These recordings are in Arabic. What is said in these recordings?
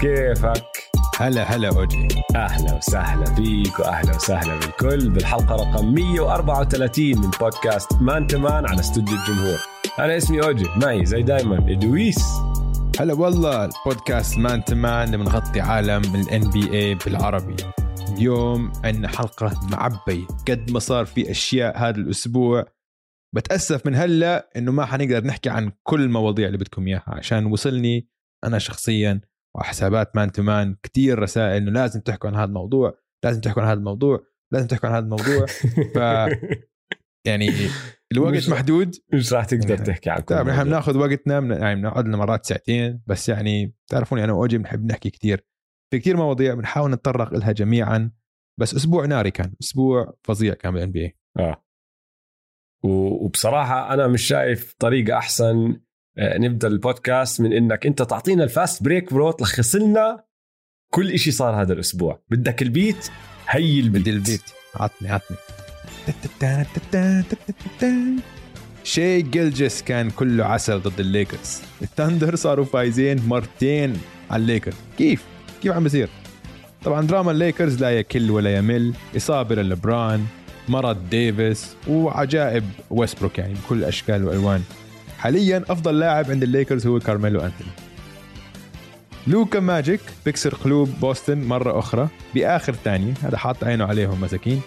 كيفك؟ هلا هلا أوجي. أهلا وسهلا فيك وأهلا وسهلا بالكل بالحلقة رقم 134 من بودكاست Man to Man على استوديو الجمهور. أنا اسمي أوجي معي زي دايما إدويس. هلا والله البودكاست Man to Man اللي بنغطي عالم ال NBA بالعربي. اليوم عندنا حلقة معبي قد ما صار في أشياء هذا الأسبوع بتأسف من هلأ إنه ما حنقدر نحكي عن كل المواضيع اللي بدكم إياها. عشان وصلني أنا شخصيا وحسابات Man to Man كثير رسائل إنه لازم تحكوا عن هذا الموضوع لازم تحكوا عن هذا الموضوع لازم تحكوا عن هذا الموضوع. ف يعني الوقت مش- محدود. مش راح تقدر يعني تحكي عن كل طيب نحن موضوع. بناخذ وقتنا من يعني بنقعد لنا مرات ساعتين بس يعني تعرفوني أنا وأوجي بنحب نحكي كثير في كثير مواضيع بنحاول نتطرق لها جميعا بس أسبوع ناري كان أسبوع فظيع كان بال NBA. وبصراحة أنا مش شايف طريقة أحسن نبدأ البودكاست من إنك أنت تعطينا ال fast break bro تلخص لنا كل إشي صار هذا الأسبوع. بدك ال beat؟ هي ال beat. بدي ال beat. عطني عطني. شاي جيلجس كان كله عسل ضد الليكرز. الثاندر صاروا فايزين مرتين على الليكرز كيف؟ كيف عم بصير طبعا دراما الليكرز لا يكل ولا يمل. إصابة لليبرون مرض ديفيس وعجائب ويستبروك يعني بكل الاشكال والالوان حاليا أفضل لاعب عند الليكرز هو كارميلو انثوني لوكا ماجيك بيكسر قلوب بوسطن مرة أخرى بآخر ثانية هذا حاط عينه عليهم مساكين.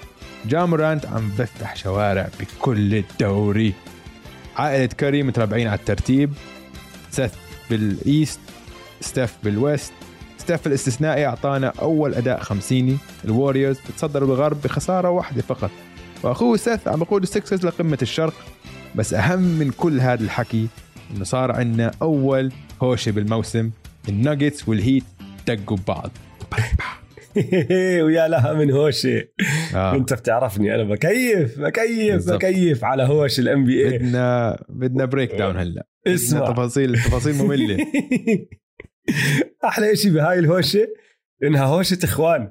جا مورانت عم بفتح شوارع بكل الدوري. عائلة كاري متربعين على الترتيب. سيث بال East ستيف بال West. ستيف الاستثنائي أعطانا أول أداء خمسيني. الواريورز بتصدروا بالغرب بخسارة واحدة فقط. وأخوه سيث عم بقود السكسرز لقمة الشرق بس أهم من كل هذا الحكي إنه صار عندنا أول هوشة بالموسم الناجتس والهيت دقوا ببعض ويا لها من هوشة. آه. أنت بتعرفني أنا بكيف بكيف بالضبط. بكيف على هوش ال NBA بدنا بدنا breakdown هلا. اسمع. تفاصيل تفاصيل مملة. أحلى شيء بهاي الهوشة إنها هوشة إخوان.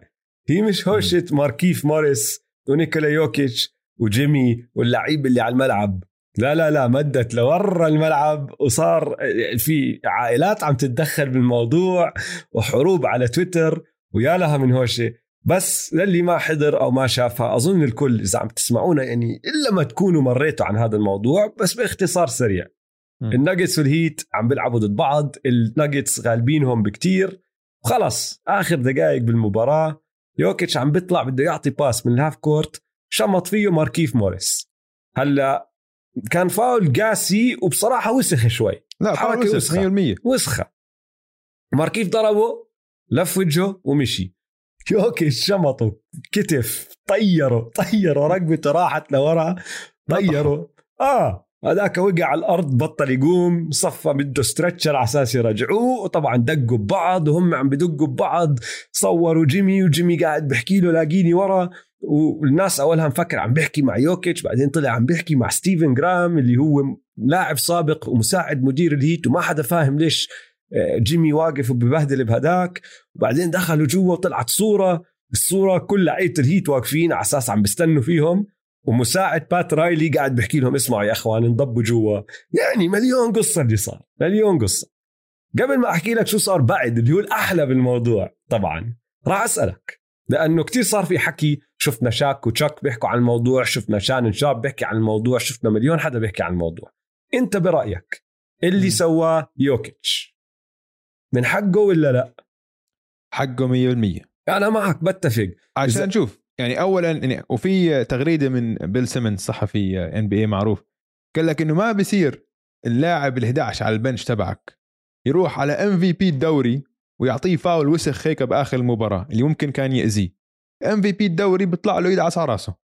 هي مش هوشة ماركيف موريس ونيكولا يوكيتش وجيمي واللعيب اللي على الملعب. لا لا لا مدت لورا الملعب وصار في عائلات عم تتدخل بالموضوع وحروب على تويتر ويا لها من هوشة. بس للي ما حضر أو ما شافها أظن الكل إذا عم تسمعونا يعني إلا ما تكونوا مريتوا عن هذا الموضوع بس باختصار سريع. الناجتس والهيت عم بيلعبوا ضد بعض الناجتس غالبينهم بكتير وخلص آخر دقائق بالمباراة يوكيتش عم بيطلع بده يعطي pass من ال half court شمط فيه ماركيف موريس. هلأ كان فاول قاسي وبصراحة وسخ شوي. لا حركة وسخة. 100% وسخة. ماركيف ضربه لف وجهه ومشي. يوكيتش شمطه كتف طيره طيره رقبته راحت لورا طيره. آه. هذاك وقع على الأرض بطل يقوم صفى بده stretcher على أساس يرجعوه. وطبعا دقوا ببعض وهم عم بدقوا ببعض. صوروا جيمي وجيمي قاعد بحكي له لاقيني ورا. والناس أولها مفكر عم بيحكي مع يوكيتش بعدين طلع عم بيحكي مع ستيفن جرام اللي هو لاعب سابق ومساعد مدير الهيت وما حدا فاهم ليش آه، جيمي واقف وببهدل بهداك. وبعدين دخلوا جوا وطلعت صورة. الصورة كل لعيبه الهيت واقفين على أساس عم بيستنوا فيهم. ومساعد بات رايلي قاعد بحكي لهم اسمعوا يا أخوان انضبوا جوا. يعني مليون قصة اللي صار مليون قصة. قبل ما أحكي لك شو صار بعد اللي هو الأحلى بالموضوع طبعا راح أسألك. لأنه كتير صار في حكي شفنا شاك وتشاك بيحكوا عن الموضوع شفنا شانن شاب بيحكي عن الموضوع شفنا مليون حدا بيحكي عن الموضوع. أنت برأيك اللي. سواه يوكيتش من حقه ولا لا؟ حقه 100% أنا معك بتفق. عشان نشوف. يعني اولا يعني وفي تغريدة من بيل سيمنز صحفي NBA معروف قال لك إنه ما بصير اللاعب ال11 على ال bench تبعك يروح على MVP الدوري ويعطيه فاول وسخ هيك بآخر المباراة اللي ممكن كان يأذيه. MVP الدوري بيطلع له يدعس على راسه.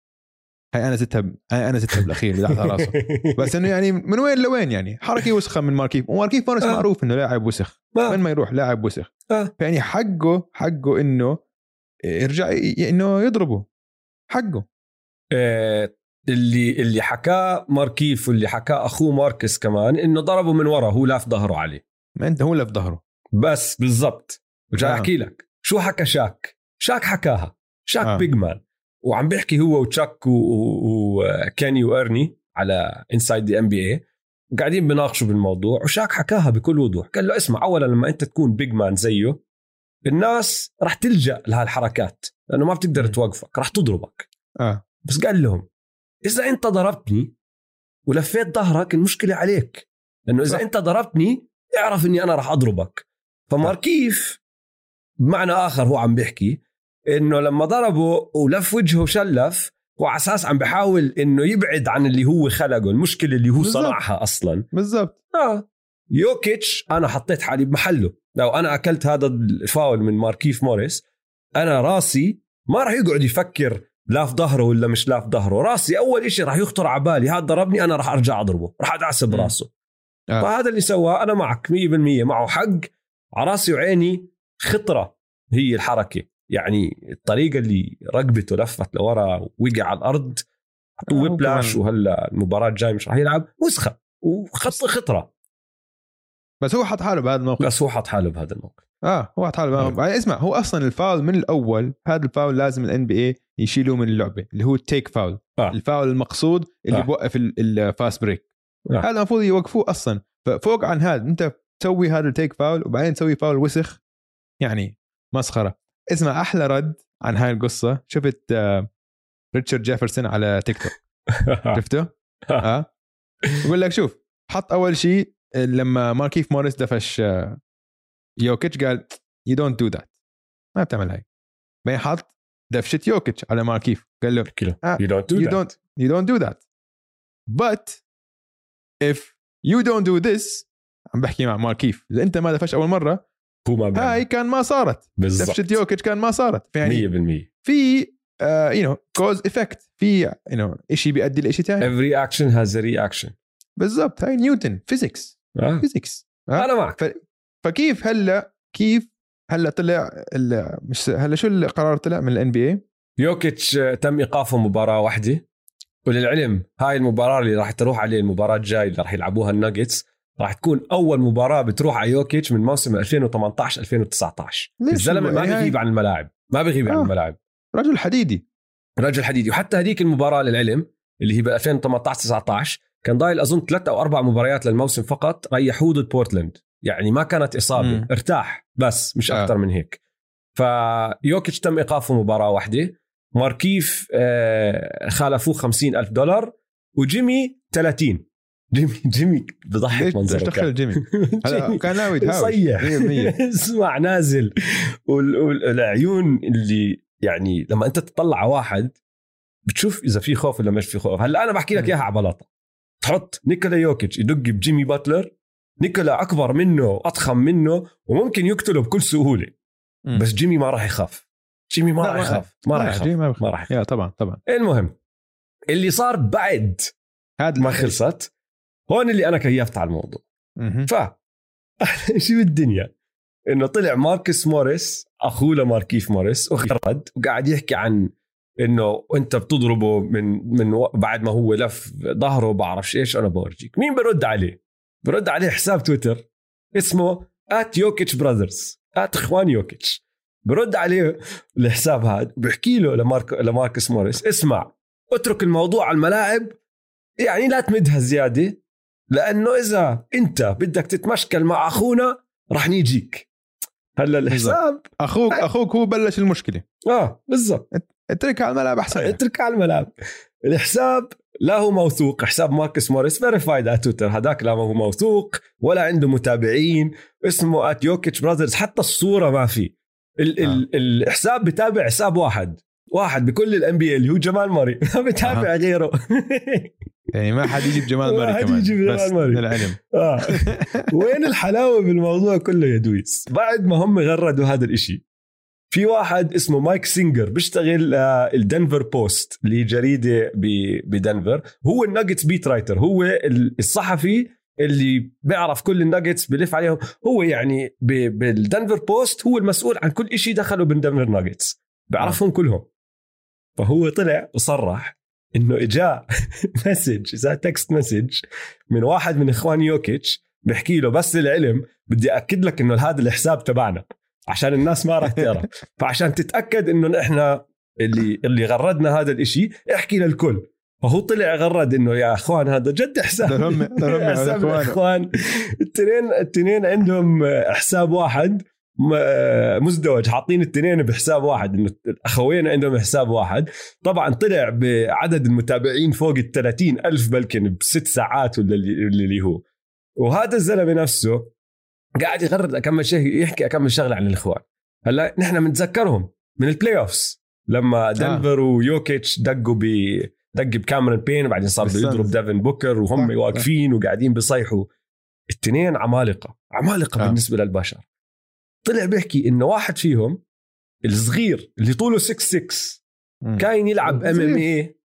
هاي أنا زدتها هاي أنا زدتها بالأخير يدعس على راسه. بس إنه يعني من وين لوين يعني؟ حركة وسخة من ماركيف وماركيف موريس آه. معروف إنه لاعب وسخ. وين ما يروح لاعب وسخ. آه. فيعني حقه حقه إنه يرجع إنه يضربه. حقه. آه، اللي اللي حكاه ماركيف واللي حكاه أخوه ماركس كمان إنه ضربه من ورا هو لاف ظهره عليه. ما أنت هو في ظهره. بس بالضبط. وجاي آه. أحكي لك. شو حكى شاك؟ شاك حكاها. شاك آه. آه. big man وعم بيحكي هو وتشاك و- و- وكيني وإرني على Inside the NBA قاعدين بناقشوا بالموضوع وشاك حكاها بكل وضوح. قال له اسمع اولا لما أنت تكون big man زيه الناس راح تلجأ لهالحركات لأنه ما بتقدر توقفك راح تضربك. آه. بس قال لهم إذا أنت ضربتني ولفيت ظهرك المشكلة عليك لأنه إذا صح. أنت ضربتني اعرف إني أنا راح أضربك. فماركيف بمعنى آخر هو عم بيحكي إنه لما ضربه ولف وجهه وشلف هو على أساس عم بحاول إنه يبعد عن اللي هو خلقه المشكلة اللي هو بالضبط. صنعها أصلا. بالضبط. آه. يوكيتش أنا حطيت حالي بمحله. لو أنا أكلت هذا الفاول من ماركيف موريس. أنا راسي ما راح يقعد يفكر لا في ظهره ولا مش لا في ظهره. راسي أول إشي راح يخطر على بالي. هذا ضربني أنا راح أرجع أضربه. راح أدعسه مم. براسه. آه. فهذا اللي سواه. أنا معك 100% معه حق. على راسي وعيني خطرة هي الحركة. يعني الطريقة اللي رقبته لفت لورا ووقع على الأرض. آه، وبلاش كمان. وهلا المباراة الجاية مش راح يلعب. وسخة. وخط خطرة. بس هو حط حاله بهذا الموقف بس هو حط حاله بهذا الموقف آه هو حط حاله آه. بهذا اسمع هو أصلا الفاول من الأول هذا الفاول لازم ال NBA يشيلوه من اللعبة اللي هو ال take foul آه. الفاول المقصود اللي آه. بوقف ال- ال fast break آه. هذا المفروض يوقفوه أصلا ففوق عن هذا أنت تسوي هذا ال take foul وبعدين تسوي فاول وسخ يعني مسخرة اسمع أحلى رد عن هاي القصة شفت آه، ريتشارد جيفرسون على تيك توك شفته؟ آه بقول لك شوف حط أول شيء لما ماركيف موريس دفش آه، يوكيتش قال you don't do that ما بتعمل هاي. بعدين حط دفشة يوكيتش على ماركيف. قال له you don't do you that. don't you don't do that. But if you don't do this عم بحكي مع ماركيف إذا أنت ما دفش أول مرة هو ما بيعمل. هاي كان ما صارت. بالضبط. دفشة يوكيتش كان ما صارت. يعني 100% في you know cause effect في you know شيء بيؤدي لشيء ثاني every action has a reaction. بالضبط. هاي نيوتن physics آه. physics آه. أنا معك. فكيف هلأ كيف هلأ طلع ال- مش هلأ شو القرار طلع من الان بي اي يوكيتش آه، تم إيقافه مباراة واحدة. وللعلم هاي المباراة اللي راح تروح عليه المباراة الجاي اللي راح يلعبوها الناجتس راح تكون أول مباراة بتروح على يوكيتش من موسم 2018 2019 ليش الزلمة ما هاي- بيغيب عن الملاعب ما بيغيب عن آه. الملاعب. رجل حديدي. رجل حديدي. وحتى هذيك المباراة للعلم اللي هي ب 2018 19 كان ضايل أظن ثلاث أو أربع مباريات للموسم فقط ريحوه ضد بورتلاند. يعني ما كانت إصابة مم. ارتاح بس مش آه. أكثر من هيك. فيوكيتش تم إيقافه مباراة واحدة. ماركيف آه، خالفوه 50 ألف دولار. وجيمي 30 جيمي جيمي بضحك ليش منظره دخل كان. جيمي؟ كان ناوي يصيح 100% اسمع نازل. وال- وال- والعيون اللي يعني لما أنت تطلع على واحد بتشوف إذا في خوف ولا مش في خوف. هلا أنا بحكي لك. إياها على بلاطة. تحط نيكولا يوكيتش يدق بجيمي باتلر نيكولا أكبر منه اضخم منه وممكن يقتله بكل سهولة. مم. بس جيمي ما راح يخاف. جيمي ما راح يخاف ما راح يخاف ما راح يخاف. طبعا طبعا. المهم اللي صار بعد هذا ما خلصت هون اللي أنا كيفت على الموضوع. ف شو بالدنيا إنه طلع ماركس موريس أخوه لماركيف موريس وغرد وقاعد يحكي عن إنه أنت بتضربه من من بعد ما هو لف ظهره بعرفش إيش أنا بورجيك. مين برد عليه؟ برد عليه حساب تويتر اسمه at يوكيتش brothers at إخوان يوكيتش برد عليه الحساب هذا بحكي له لمارك لماركس موريس اسمع اترك الموضوع على الملاعب يعني لا تمدها زيادة لأنه إذا أنت بدك تتمشكل مع أخونا رح نيجيك. هلا الحساب أخوك أخوك هو بلش المشكلة. آه بالضبط. اتركها على الملعب أحسن لك. اترك على الملعب. الحساب لا هو موثوق. حساب ماركس موريس verified على تويتر هذاك لا هو موثوق ولا عنده متابعين. اسمه ات يوكيتش brothers حتى الصورة ما في. ال آه. ال الحساب بتابع حساب واحد. واحد بكل الان بي اللي هو جمال ماري ما بتابع أها. غيره. يعني ما حد يجيب جمال ما ماري حد كمان. يجيب جمال ماري. للعلم. آه. وين الحلاوة بالموضوع كله يا دويس؟ بعد ما هم غردوا هذا الإشي. في واحد اسمه مايك سينجر بيشتغل آه، ال Denver Post اللي هي جريده بدنفر. هو ال Nuggets beat writer هو ال- الصحفي اللي بيعرف كل الناجتس بلف عليهم. هو يعني بال Denver Post هو المسؤول عن كل إشي دخله بالدنفر ناجتس. بيعرفهم كلهم. فهو طلع وصرح إنه اجاه مسج اذا text message من واحد من إخوان يوكيتش بحكي له بس للعلم بدي أكد لك إنه هذا الحساب تبعنا. عشان الناس ما راح تقرأ. فعشان تتأكد إنه نحن اللي اللي غردنا هذا الإشي احكي للكل. فهو طلع غرد إنه يا أخوان هذا جد حساب حساب الاخوان الاثنين الاثنين عندهم حساب واحد م- مزدوج. حاطين الاثنين بحساب واحد. إنه الاخوين عندهم حساب واحد. طبعا طلع بعدد المتابعين فوق ال 30 ألف بلكن بست ساعات ولا اللي هو. وهذا الزلمة نفسه قاعد يغرد أكمل شيء يحكي أكمل شغلة عن الإخوان هلأ نحن بنتذكرهم من ال playoffs لما دنفر ويوكيتش دقوا ب دق بكاميرون بين وبعدين صار بده. يضرب ديفن بوكر وهم صح، واقفين وقاعدين بيصيحوا الاثنين عمالقة عمالقة آه. بالنسبة للبشر طلع بيحكي إنه واحد فيهم الصغير اللي طوله 6 6 مم. كاين يلعب MMA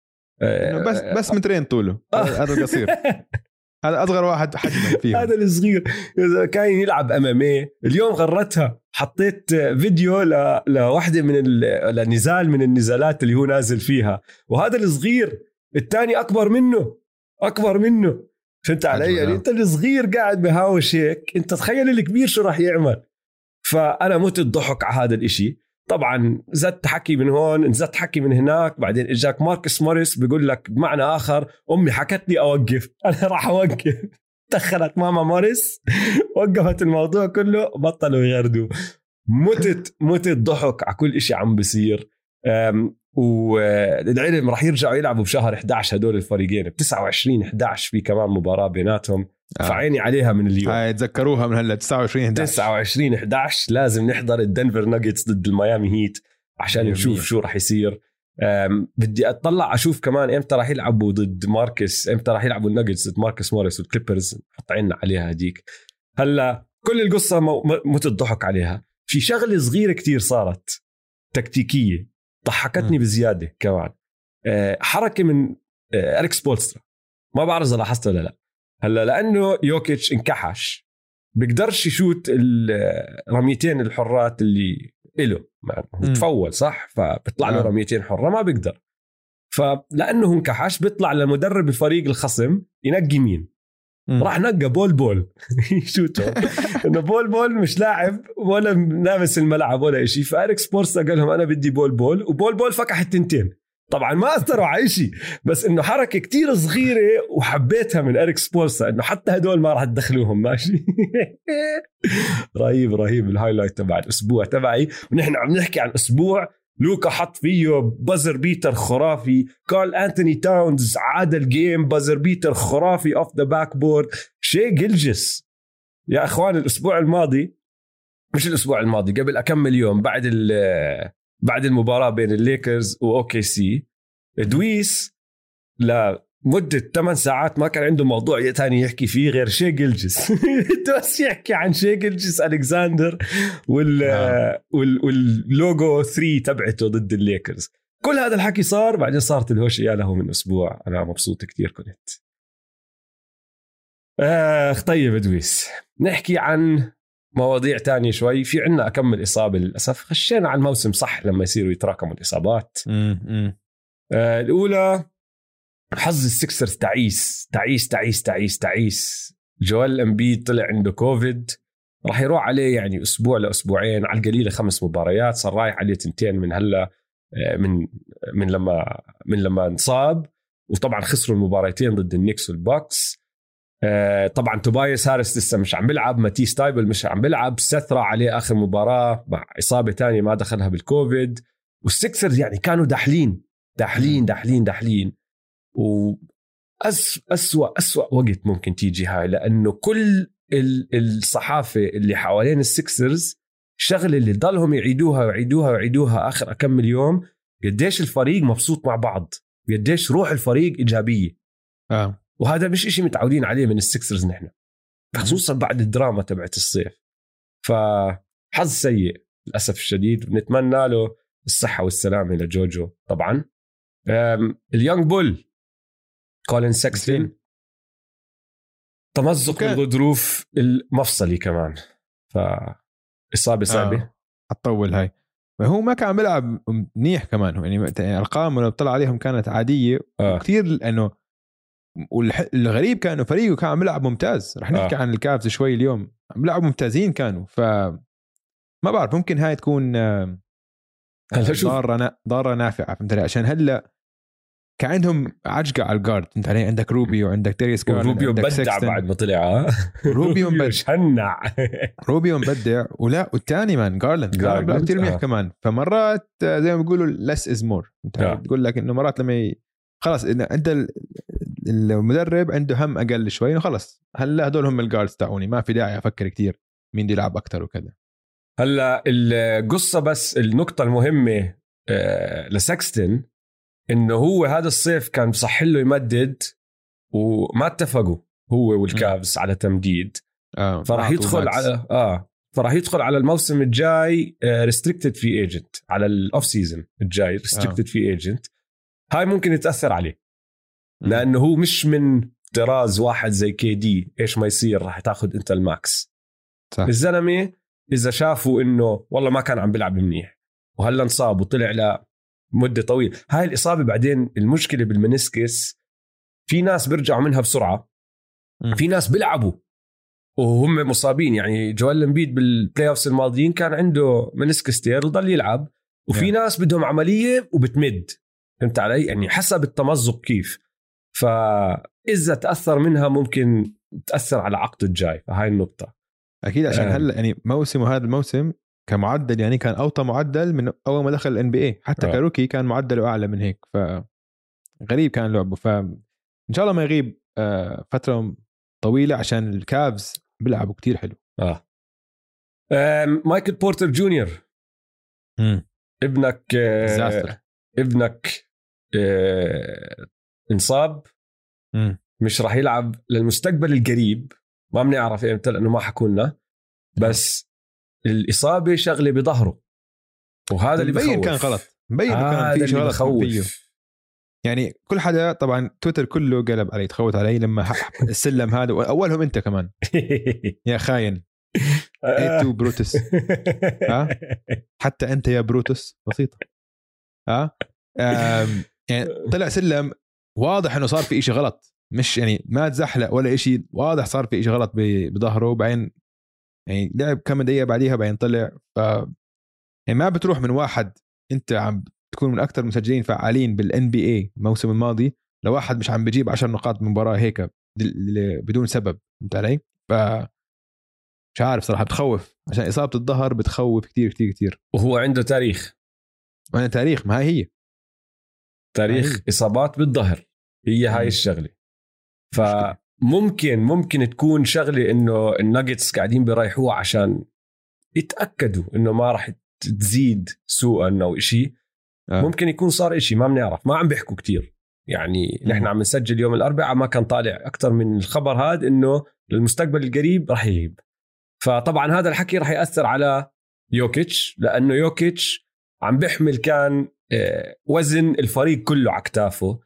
بس بس مترين طوله آه. هذا القصير هذا أصغر واحد حجما فيهم. هذا الصغير. إذا كاين يلعب MMA اليوم غرتها. حطيت فيديو ل... لوحده من ال... لنزال من النزالات اللي هو نازل فيها. وهذا الصغير الثاني أكبر منه. أكبر منه. فهمت علي. يعني أنت الصغير قاعد بهاوش هيك. أنت تخيل الكبير شو راح يعمل. فأنا مت الضحك على هذا الإشي. طبعا زدت حكي من هون زدت حكي من هناك بعدين إجاك ماركس موريس بيقول لك بمعنى آخر أمي حكت لي أوقف. أنا راح أوقف. دخلت ماما موريس وقفت الموضوع كله بطلوا يغردوا. متت متت ضحك على كل إشي عم بصير والعلم راح يرجعوا يلعبوا بشهر 11 هدول الفريقين ب 29 11 في كمان مباراة بيناتهم. آه. فعيني عليها من اليوم. هاي تذكروها من هلا 29 11 29 11 لازم نحضر الدنفر ناجتس ضد الميامي هيت عشان مية نشوف. شو راح يصير. بدي أطلع أشوف كمان إمتى راح يلعبوا ضد ماركس إمتى راح يلعبوا الناجتس ضد ماركس موريس والكليبرز. حط عنا عليها هديك. هلا كل القصة مت الضحك عليها. في شغلة صغيرة كتير صارت تكتيكية ضحكتني م. بزيادة كمان. أه، حركة من أه، إريك سبولسترا. ما بعرف إذا لاحظت ولا لا. هلا لأنه يوكيتش انكحش بيقدرش يشوت الرميتين الحرات اللي إله. يعني. تفول صح؟ فبيطلع له آه. رميتين حرة ما بيقدر. فلانه انكحش بيطلع لمدرب الفريق الخصم ينقي مين. راح نقى بول بول. يشوته. إنه بول بول مش لاعب ولا لابس الملعب ولا شيء فأريك سبورسا قال لهم أنا بدي بول بول وبول بول فكح التنتين طبعا ما اثروا على شيء بس إنه حركة كتير صغيرة وحبيتها من إريك سبورسا إنه حتى هدول ما راح تدخلوهم ماشي؟ رهيب رهيب ال highlight تبع الأسبوع تبعي. ونحن عم نحكي عن أسبوع لوكا حط فيه buzzer beater خرافي كارل أنتوني تاونز عاد ال game buzzer beater خرافي off the backboard شيء جلجس. يا إخوان الأسبوع الماضي مش الأسبوع الماضي قبل اكمل يوم بعد ال- بعد المباراة بين الليكرز و OKC دويس لمدة 8 ساعات ما كان عنده موضوع تاني يحكي فيه غير شي جلجس. بس يحكي عن شي جلجس ألكساندر وال آه. وال واللوجو 3 تبعته ضد الليكرز. كل هذا الحكي صار بعدين صارت الهوشة يا له من أسبوع. أنا مبسوط كتير كنت. آخ طيب دويس نحكي عن مواضيع تانية شوي. في عنا أكمل إصابة للأسف. خشينا على الموسم صح لما يصيروا يتراكموا الإصابات. آه، الأولى حظ السكسرز تعيس. تعيس تعيس تعيس تعيس. جوال امبيد طلع عنده كوفيد. راح يروح عليه يعني أسبوع لأسبوعين على القليلة خمس مباريات. صار رايح عليه تنتين من هلا آه، من من لما من لما انصاب. وطبعا خسروا المباراتين ضد النكس والبوكس. طبعا توبايس هارس لسه مش عم بيلعب ماتي ستايبل مش عم بيلعب سيث راح عليه آخر مباراة مع إصابة تانية ما دخلها بالكوفيد والسكسرز يعني كانوا داحلين داحلين داحلين داحلين. و أس أسوأ أسوأ وقت ممكن تيجي هاي لأنه كل ال- الصحافة اللي حوالين السكسرز الشغلة اللي ضلهم يعيدوها ويعيدوها ويعيدوها آخر أكمل يوم قديش الفريق مبسوط مع بعض قديش روح الفريق إيجابية. آه. وهذا مش إشي متعودين عليه من السكسرز نحن خصوصا بعد الدراما تبعت الصيف. فحظ سيء للأسف الشديد. ونتمنى له الصحة والسلامة لجوجو طبعا. ال young bull كولين سكستن تمزق الغضروف المفصلي كمان. فإصابة صعبة آه. حتطول هاي. هو ما كان بيلعب منيح كمان. يعني يعني أرقامه لو طلع عليهم كانت عادية. آه. كثير لأنه والغريب كان انه فريقه كان عم بيلعب ممتاز. رح نحكي آه. عن الكافز شوي اليوم. عم بيلعبوا ممتازين كانوا. ف ما بعرف ممكن هاي تكون آه، هلا شوف. ضارة ضارة نافعة فهمت علي؟ عشان هلأ كان عندهم عجقة على ال guard انت علي؟ عندك روبيو وعندك داريس جارد روبيو بدع بعد ما طلع روبيو مبدع شنع روبيو مبدع ولا والثاني مان جارلاند جارلاند بيلعب كثير منيح آه. كمان. فمرات آه، زي ما بيقولوا less is more آه. تقول لك إنه مرات لما ي... خلاص أنت المدرب عنده هم أقل شوي إنه خلص. هلأ هدول هم ال guards تاعوني ما في داعي أفكر كثير مين بده يلعب أكثر وكذا. هلأ القصة بس النقطة المهمة آه، لسكستن إنه هو هذا الصيف كان بصح له يمدد وما اتفقوا هو والكافز على تمديد. آه فراح يدخل max. على آه فراح يدخل على الموسم الجاي restricted free agent على ال off season الجاي restricted free agent هاي ممكن يتأثر عليه. لأنه هو مش من طراز واحد زي KD. إيش ما يصير راح تاخذ انت ال max صح. الزلمة إذا شافوا إنه والله ما كان عم بيلعب منيح وهلا انصاب وطلع لمدة طويلة. هاي الإصابة بعدين المشكلة بال meniscus في ناس بيرجعوا منها بسرعة. في ناس بيلعبوا. وهم مصابين. يعني جويل امبيد بال playoffs الماضيين كان عنده meniscus tear وضل يلعب. وفي Yeah. ناس بدهم عملية وبتمد. فهمت علي؟ يعني حسب التمزق كيف. فإذا تأثر منها ممكن تأثر على عقده الجاي. فهاي النقطة. أكيد عشان آه. هلأ يعني موسمه هذا الموسم كمعدل يعني كان أوطى معدل من أول ما دخل ال NBA حتى آه. ك rookie كان معدله أعلى من هيك. ف غريب كان لعبه. ف إن شاء الله ما يغيب آه، فترة طويلة عشان الكافز بيلعبوا كتير حلو. آه. مايكل بورتر جونيور. ابنك آه، ابنك آه، انصاب. مش راح يلعب للمستقبل القريب. ما بنعرف إمتى لأنه ما حكوا لنا. بس الإصابة شغلة بظهره. وهذا اللي مبين كان غلط. مبين إنه كان في غلط فيه يعني كل حدا طبعا تويتر كله قلب علي تخوت علي لما السلم هذا. واولهم أنت كمان. يا خاين. Et tu Brutus ها؟ حتى أنت يا بروتوس بسيطة. ها؟ يعني طلع سلم واضح إنه صار في إشي غلط. مش يعني ما تزحلق ولا إشي واضح صار في إشي غلط بظهره بعدين يعني لعب كم دقيقة بعديها بعدين طلع. ف يعني ما بتروح من واحد أنت عم تكون من أكثر المسجلين فعالين بالان بي اي الموسم الماضي لواحد مش عم بجيب 10 نقاط من مباراة هيك بدون سبب فهمت علي؟ ف مش عارف صراحة بتخوف. عشان إصابة الظهر بتخوف كتير كتير كتير. وهو عنده تاريخ. وأنا تاريخ ما هي هي. تاريخ. إصابات بالظهر هي هاي. الشغلة فممكن ممكن تكون شغلة إنه الناجتس قاعدين بيريحوه عشان يتأكدوا إنه ما راح تزيد سوءا أو شيء آه. ممكن يكون صار إشي ما بنعرف ما عم بيحكوا كتير يعني. نحن عم نسجل يوم الأربعاء ما كان طالع أكثر من الخبر هذا إنه للمستقبل القريب راح يغيب فطبعا هذا الحكي راح يأثر على يوكيتش لأنه يوكيتش عم بيحمل كان وزن الفريق كله على كتافه.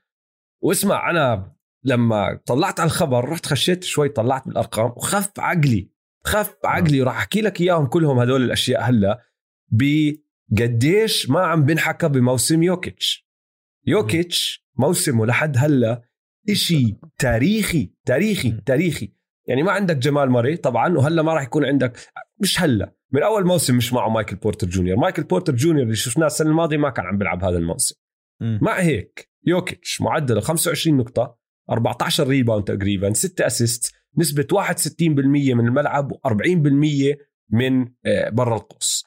واسمع أنا لما طلعت على الخبر رحت خشيت شوي طلعت بالارقام وخف عقلي خف عقلي وراح أحكي لك إياهم كلهم هدول الأشياء هلأ بقديش ما عم بنحكى بموسم يوكيتش. يوكيتش موسمه لحد هلأ إشي تاريخي تاريخي. تاريخي. يعني ما عندك جمال ماري طبعا وهلأ ما راح يكون عندك مش هلأ. من أول موسم مش معه مايكل بورتر جونيور. مايكل بورتر جونيور اللي شفناه السنة الماضية ما كان عم بيلعب هذا الموسم. مع هيك. يوكيتش معدله 25 نقطة 14 rebound تقريبا 6 assist نسبة 61% من الملعب و40% من آه، برا القوس.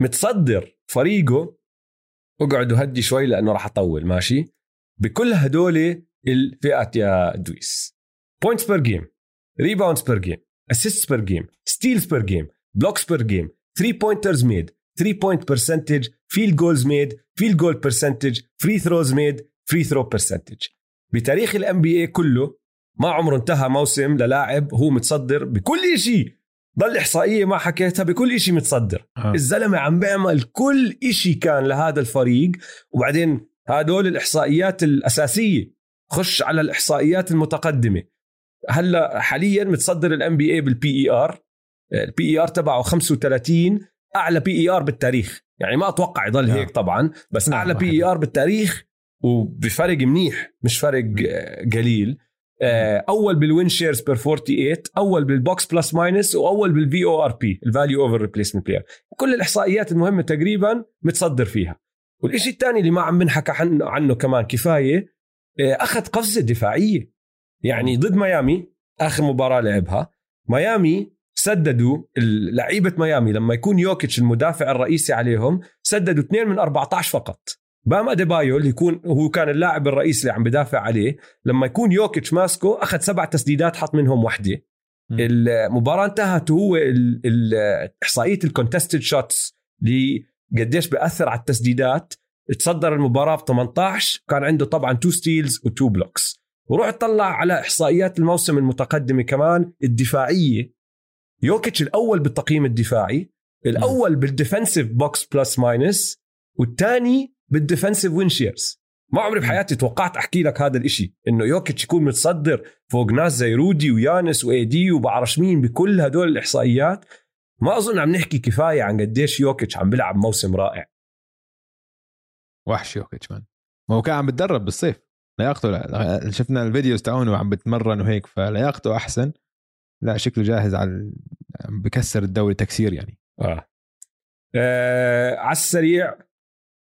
متصدر فريقه. اقعدوا هدي شوي لأنه راح أطول ماشي؟ بكل هدول الفئات يا دويس. points per game rebounds per game assists per game steals per game blocks per game 3 pointers made 3 point percentage field goals made field goal percentage free throws made free throw percentage بتاريخ ال NBA كله ما عمره انتهى موسم للاعب هو متصدر بكل شيء ضل إحصائية ما حكيتها بكل شيء متصدر. آه. الزلمة عم بيعمل كل شيء كان لهذا الفريق. وبعدين هدول الإحصائيات الأساسية. خش على الإحصائيات المتقدمة. هلا حاليا متصدر ال NBA بال PER ال PER تبعه 35 أعلى PER بالتاريخ. يعني ما أتوقع يضل نعم. هيك طبعا بس نعم، أعلى PER بالتاريخ وبفرق منيح مش فرق آه، قليل. آه، أول بال win shares per 48 أول بال box plus minus وأول بال VORP ال value over replacement player كل الإحصائيات المهمة تقريبا متصدر فيها. والإشي الثاني اللي ما عم بنحكى عنه, عنه كمان كفاية آه، أخذ قفزة دفاعية. يعني ضد ميامي آخر مباراة لعبها. ميامي سددوا لعيبة ميامي لما يكون يوكيتش المدافع الرئيسي عليهم سددوا 2 من 14 فقط. بام اديبايو اللي يكون هو كان اللاعب الرئيسي اللي عم بدافع عليه لما يكون يوكيتش ماسكه أخذ سبع تسديدات حط منهم وحدة. المباراة انتهت وهو إحصائية ال contested shots اللي قديش بياثر على التسديدات. تصدر المباراة ب 18 كان عنده طبعا two steals و two blocks وروح اطلع على إحصائيات الموسم المتقدمة كمان الدفاعية. يوكيتش الأول بالتقييم الدفاعي الأول بال defensive box plus minus والثاني بال defensive win shares. ما عمري بحياتي توقعت أحكي لك هذا الإشي إنه يوكيتش يكون متصدر فوق ناس زي رودي ويانس و AD وبعرفش مين بكل هدول الإحصائيات. ما أظن عم نحكي كفاية عن قديش يوكيتش عم بيلعب موسم رائع. وحش يوكيتش man ما هو كان عم بتدرب بالصيف لياقته شفنا ال videos تاعونه وعم بتمرن وهيك فلياقته أحسن. لا شكله جاهز على بكسر الدوري تكسير يعني. آه, آه على السريع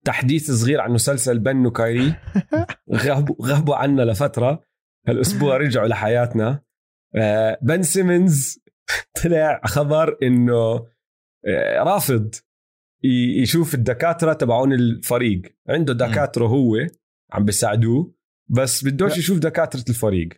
تحديث صغير عن مسلسل بن وكايري غابوا غابوا عنا لفترة. هالأسبوع رجعوا لحياتنا. آه بن سيمنز طلع خبر إنه آه رافض يشوف الدكاترة تبعون الفريق. عنده دكاترة هو عم بيساعدوه بس بدوش يشوف دكاترة الفريق.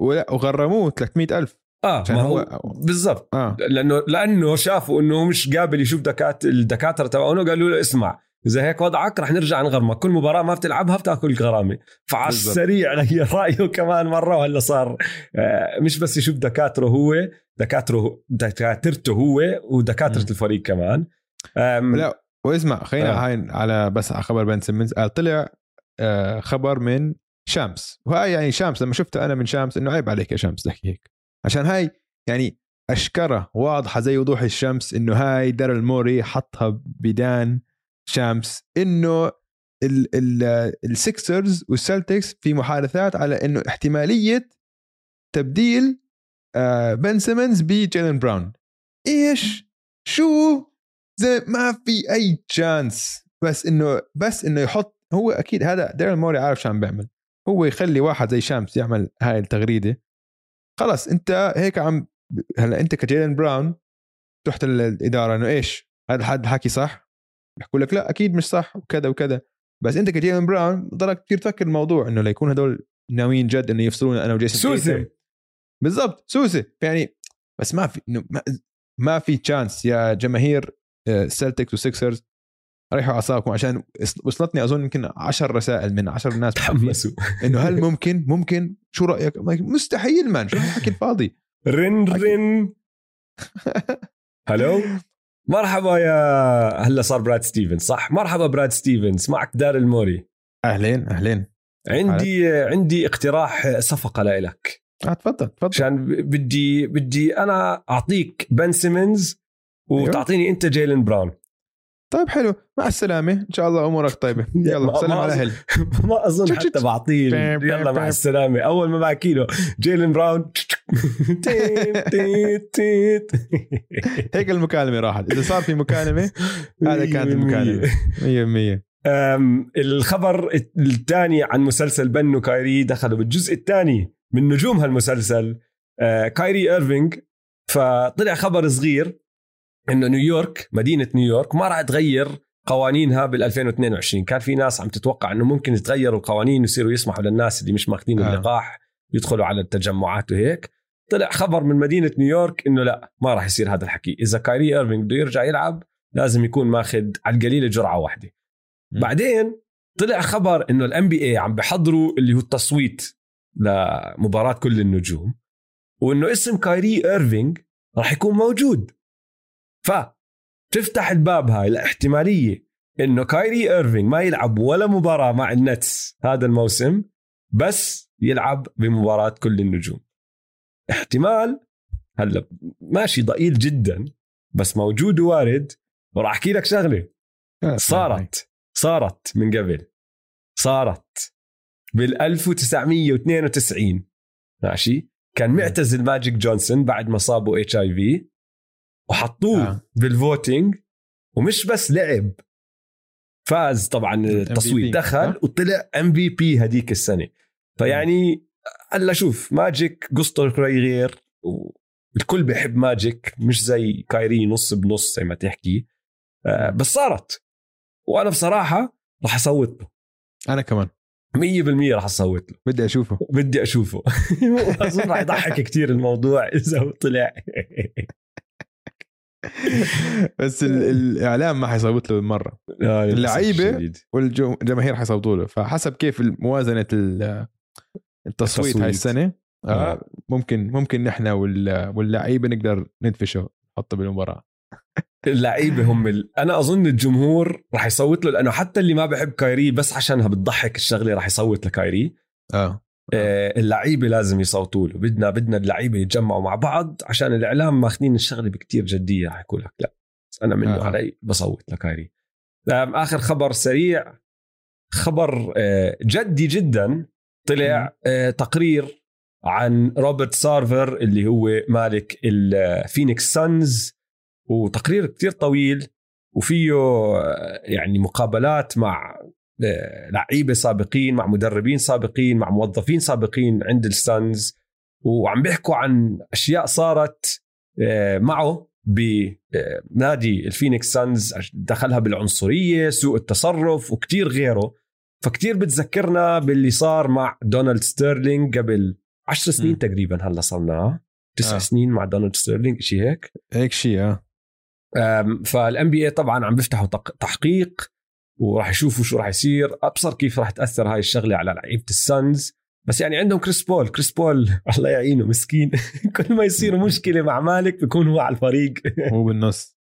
ولا وغرموه 300 ألف. آه ما هو بالضبط. آه. لأنه لأنه شافوا إنه مش قابل يشوف دكاتره الدكاترة تبعونه قالوا له اسمع إذا هيك وضعك رح نرجع نغرمك. كل مباراة ما بتلعبها بتأكل غرامة. فعلى السريع غير رأيه كمان مرة وهلا صار آه، مش بس يشوف دكاتره هو دكاتره دكاترته هو ودكاترة م. الفريق كمان. لا واسمع خلينا آه. هاي على بس على خبر بن سيمنز قال طلع آه، خبر من شامس. وهاي يعني شامس لما شفته أنا من شامس إنه عيب عليك يا شامس تحكي هيك. عشان هاي يعني أشكره واضحة زي وضوح الشمس إنه هاي دارل موري حطها بدان شامس إنه السكسرز والسلتكس في محادثات على إنه احتمالية تبديل بن سيمنز بجيلن براون إيش؟ شو؟ زي ما في أي chance بس إنه بس إنه يحط هو أكيد هذا ديرل موري عارف شو عم بيعمل. هو يخلي واحد زي شامس يعمل هاي التغريدة. خلص انت هيك عم هلا انت كجيلن براون تحت الإدارة انه إيش؟ هذا حد حكي صح؟ بيحكوا لك لا أكيد مش صح وكذا وكذا. بس انت كجيلن براون ضلك كثير تفكر الموضوع إنه ليكون هدول ناويين جد إنه يفصلونا أنا وجيسون سوسه بالضبط سوسه يعني بس ما في ما في chance يا جماهير سلتكس وسكسرز ريحوا أعصابكم عشان وصلتني أظن يمكن 10 رسائل من 10 ناس تحمسوا. إنه هل ممكن ممكن؟ شو رأيك؟ مستحيل man. شو الحكي الفاضي. رن رن. هلو مرحبا يا هلا صار براد ستيفنز صح؟ مرحبا براد ستيفنز معك داريل موري. أهلين أهلين. عندي عندي اقتراح صفقه لك آه تفضل تفضل. عشان بدي بدي أنا أعطيك بن سيمونز أيوه. وتعطيني أنت جيلن براون. طيب حلو. مع السلامة. إن شاء الله أمورك طيبة. يلا سلام على أهل ما أظن حتى بعطيه يلا مع السلامة. أول ما بحكي له جيلن براون. هيك المكالمة راحت. إذا صار في مكالمة هذا كانت المكالمة. 100% الخبر الثاني عن مسلسل بنو كايري دخلوا بالجزء الثاني من نجوم هالمسلسل. آه، كايري ايرفينج فطلع خبر صغير. إنه نيويورك مدينة نيويورك ما راح تغير قوانينها بال 2022 كان في ناس عم تتوقع إنه ممكن يتغيروا القوانين ويصيروا يسمحوا للناس اللي مش ماخذين آه. اللقاح يدخلوا على التجمعات وهيك. طلع خبر من مدينة نيويورك إنه لا ما راح يصير هذا الحكي. إذا كايري إيرفينج بده يرجع يلعب لازم يكون ماخذ على القليلة جرعة واحدة. بعدين طلع خبر إنه ال NBA عم بحضروا اللي هو التصويت لمباراة كل النجوم وإنه اسم كايري إيرفينج راح يكون موجود. فتفتح الباب هاي لاحتماليه إنه كايري إيرفينج ما يلعب ولا مباراة مع النتس هذا الموسم بس يلعب بمباراة كل النجوم. احتمال هلا ماشي ضئيل جدا بس موجود وارد وراح أحكي لك شغلة. صارت صارت من قبل. صارت بال 1992 ماشي؟ كان معتزل ماجيك جونسون بعد ما صابوا HIV وحطوه آه. بال voting ومش بس لعب. فاز طبعا التصويت دخل وطلع MVP هذيك السنة. فيعني هلأ شوف ماجيك قصته شوي غير والكل بيحب ماجيك مش زي كايري نص بنص زي ما تحكي. آه، بس صارت. وأنا بصراحة راح أصوت له. أنا كمان. 100% راح أصوت له. بدي أشوفه. بدي أشوفه. اظن راح يضحك كثير الموضوع إذا طلع. بس الإعلام ما حيصوت له مره اللعيبة والجماهير حيصوتوا له. فحسب كيف موازنه التصويت هاي السنة آه. آه. ممكن ممكن نحن واللعيبة نقدر ندفشه نحطه بالمباراة. اللعيبة هم ال... أنا أظن الجمهور راح يصوت له لأنه حتى اللي ما بحب كايري بس عشانها بتضحك الشغلة راح يصوت لكايري. آه. اللعيبة لازم يصوتوا له. بدنا بدنا اللعيبة يتجمعوا مع بعض عشان الإعلام ماخذين الشغلة بكتير جدية. راح يقول لك لا بس أنا منه آه. علي بصوت لكايري آخر خبر سريع. خبر آه جدي جدا طلع آه تقرير عن روبرت سارفر اللي هو مالك الفينيكس سانز وتقرير كتير طويل وفيه يعني مقابلات مع آه، لعيبة سابقين مع مدربين سابقين مع موظفين سابقين عند السانز وعم بيحكوا عن أشياء صارت آه، معه بنادي الفينيكس سانز دخلها بالعنصرية سوء التصرف وكتير غيره. فكتير بتذكرنا باللي صار مع دونالد ستيرلينج قبل عشر سنين م. تقريبا هلأ صرنا تسع آه. سنين مع دونالد ستيرلينج شيء هيك؟ هيك شيء آه. فال NBA طبعا عم بيفتحوا تحقيق وراح يشوفوا شو راح يصير. أبصر كيف راح تأثر هاي الشغلة على لعيبة السانز. بس يعني عندهم كريس بول. كريس بول الله يعينه مسكين. كل ما يصير مشكلة مع مالك بيكون هو على الفريق. هو بالنص.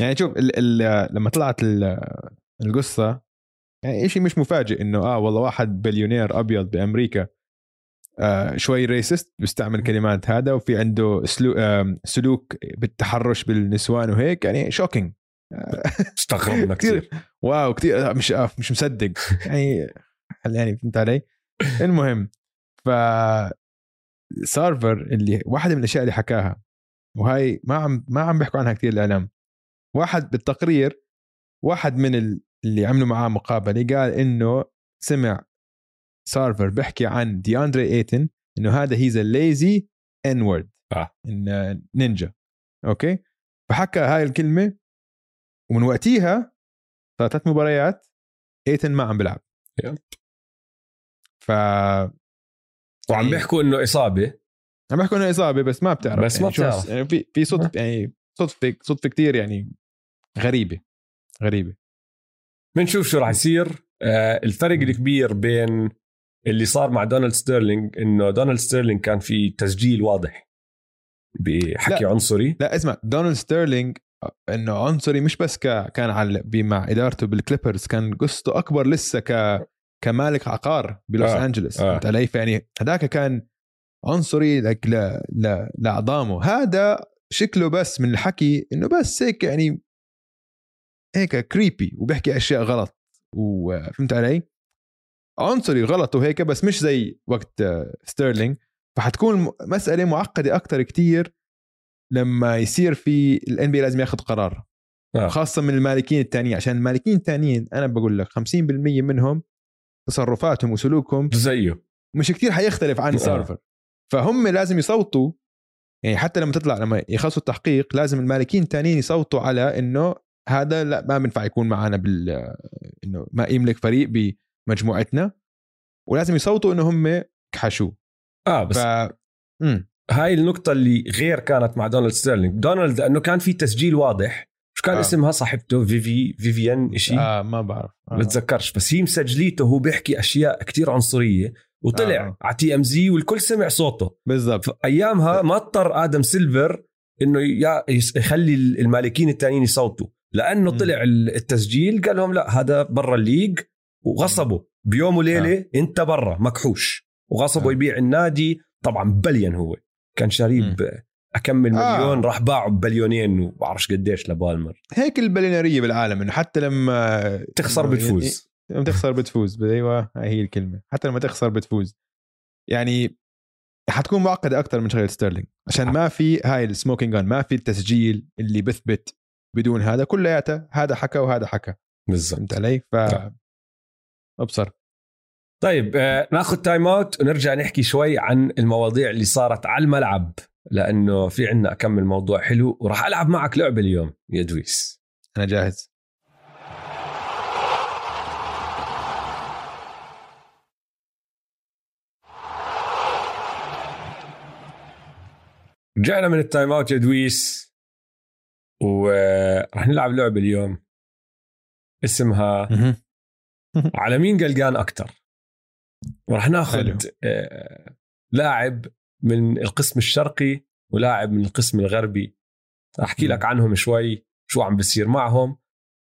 يعني شوف ال ال لما طلعت القصة يعني شيء مش مفاجئ إنه آه والله واحد بليونير أبيض بأمريكا آه شوي racist بيستعمل كلمات هذا وفي عنده آه سلوك بالتحرش بالنسوان وهيك. يعني shocking استغربنا كثير wow كثير آه، مش آه مش مصدق. يعني يعني فهمت علي؟ المهم ف سارفر اللي واحدة من الأشياء اللي حكاها وهاي ما عم ما عم بيحكوا عنها كثير الإعلام. واحد بالتقرير واحد من اللي عملوا معاه مقابلة قال إنه سمع سارفر بيحكي عن دياندري ايتن إنه هذا he's lazy N-word a ninja okay؟ فحكى هاي الكلمة ومن وقتها صار ثلاث مباريات ايتن ما عم بيلعب. ف وعم يعني بيحكوا إنه إصابة. عم بيحكوا إنه إصابة بس ما بتعرف بس ما يعني بتعرف. يعني في في صدفه يعني صدفة صدفة كثير يعني غريبة غريبة. بنشوف شو راح يصير. آه الفرق الكبير بين اللي صار مع دونالد ستيرلينج إنه دونالد ستيرلينج كان في تسجيل واضح بحكي لا. عنصري. لا اسمع دونالد ستيرلينج إنه عنصري مش بس ك... كان على مع إدارته بالكليبرز كان قصته أكبر لسه ك كمالك عقار بلوس آه. أنجلوس. آه. فهمت علي؟ فيعني هذاك كان عنصري لك ل... ل... لعظامه هذا شكله بس من الحكي إنه بس هيك يعني هيك creepy وبيحكي أشياء غلط. وفهمت علي؟ عنصري غلط وهيك بس مش زي وقت ستيرلينج. فحتكون مسألة معقدة أكثر كتير لما يصير في ال NBA لازم ياخذ قرار. آه. خاصة من المالكين الثانيين عشان المالكين الثانيين أنا بقول لك 50% منهم تصرفاتهم وسلوكهم زيه. مش كتير حيختلف عن آه. سارفر. فهم لازم يصوتوا يعني حتى لما تطلع لما يخلصوا التحقيق لازم المالكين الثانيين يصوتوا على إنه هذا لا ما بينفع يكون معنا بال إنه ما يملك فريق بمجموعتنا. ولازم يصوتوا إنه هم كحشوه آه بس ف... هاي النقطة اللي غير كانت مع دونالد ستيرلينج. دونالد لأنه كان في تسجيل واضح. شو كان آه. اسمها صاحبته؟ فيفي فيفيان شيء آه ما بعرف. آه. بتذكرش بس هي مسجليته هو بيحكي أشياء كتير عنصرية. وطلع آه. على TMZ والكل سمع صوته. بالضبط. ايامها ما اضطر آدم سيلفر إنه يخلي المالكين الثانيين يصوتوا. لأنه م. طلع التسجيل قال لهم لا هذا برا الليج. وغصبوا. بيوم وليلة آه. أنت برا مكحوش. وغصبوا آه. يبيع النادي. طبعا بلين هو. كان شاريه اكمل آه. مليون راح باعه ببليونين وبعرفش قديش لبالمر. هيك البليونيرية بالعالم إنه حتى لما تخسر بتفوز. لما تخسر بتفوز. أيوه هي الكلمة. حتى لما تخسر بتفوز. يعني حتكون معقدة أكثر من شغلة ستيرلينج. عشان ما في هاي ال smoking ما في التسجيل اللي بثبت بدون هذا. كلياتها هذا حكى وهذا حكى. بالضبط. فهمت علي؟ ف أبصر. طيب آه، ناخذ timeout ونرجع نحكي شوي عن المواضيع اللي صارت على الملعب لأنه في عنا أكم موضوع حلو وراح ألعب معك لعبة اليوم يا دويس. أنا جاهز. رجعنا من ال timeout يا دويس وراح نلعب لعبة اليوم اسمها على مين قلقان أكثر وراح ناخذ آه، لاعب من القسم الشرقي ولاعب من القسم الغربي. راح أحكي لك عنهم شوي شو عم بصير معهم.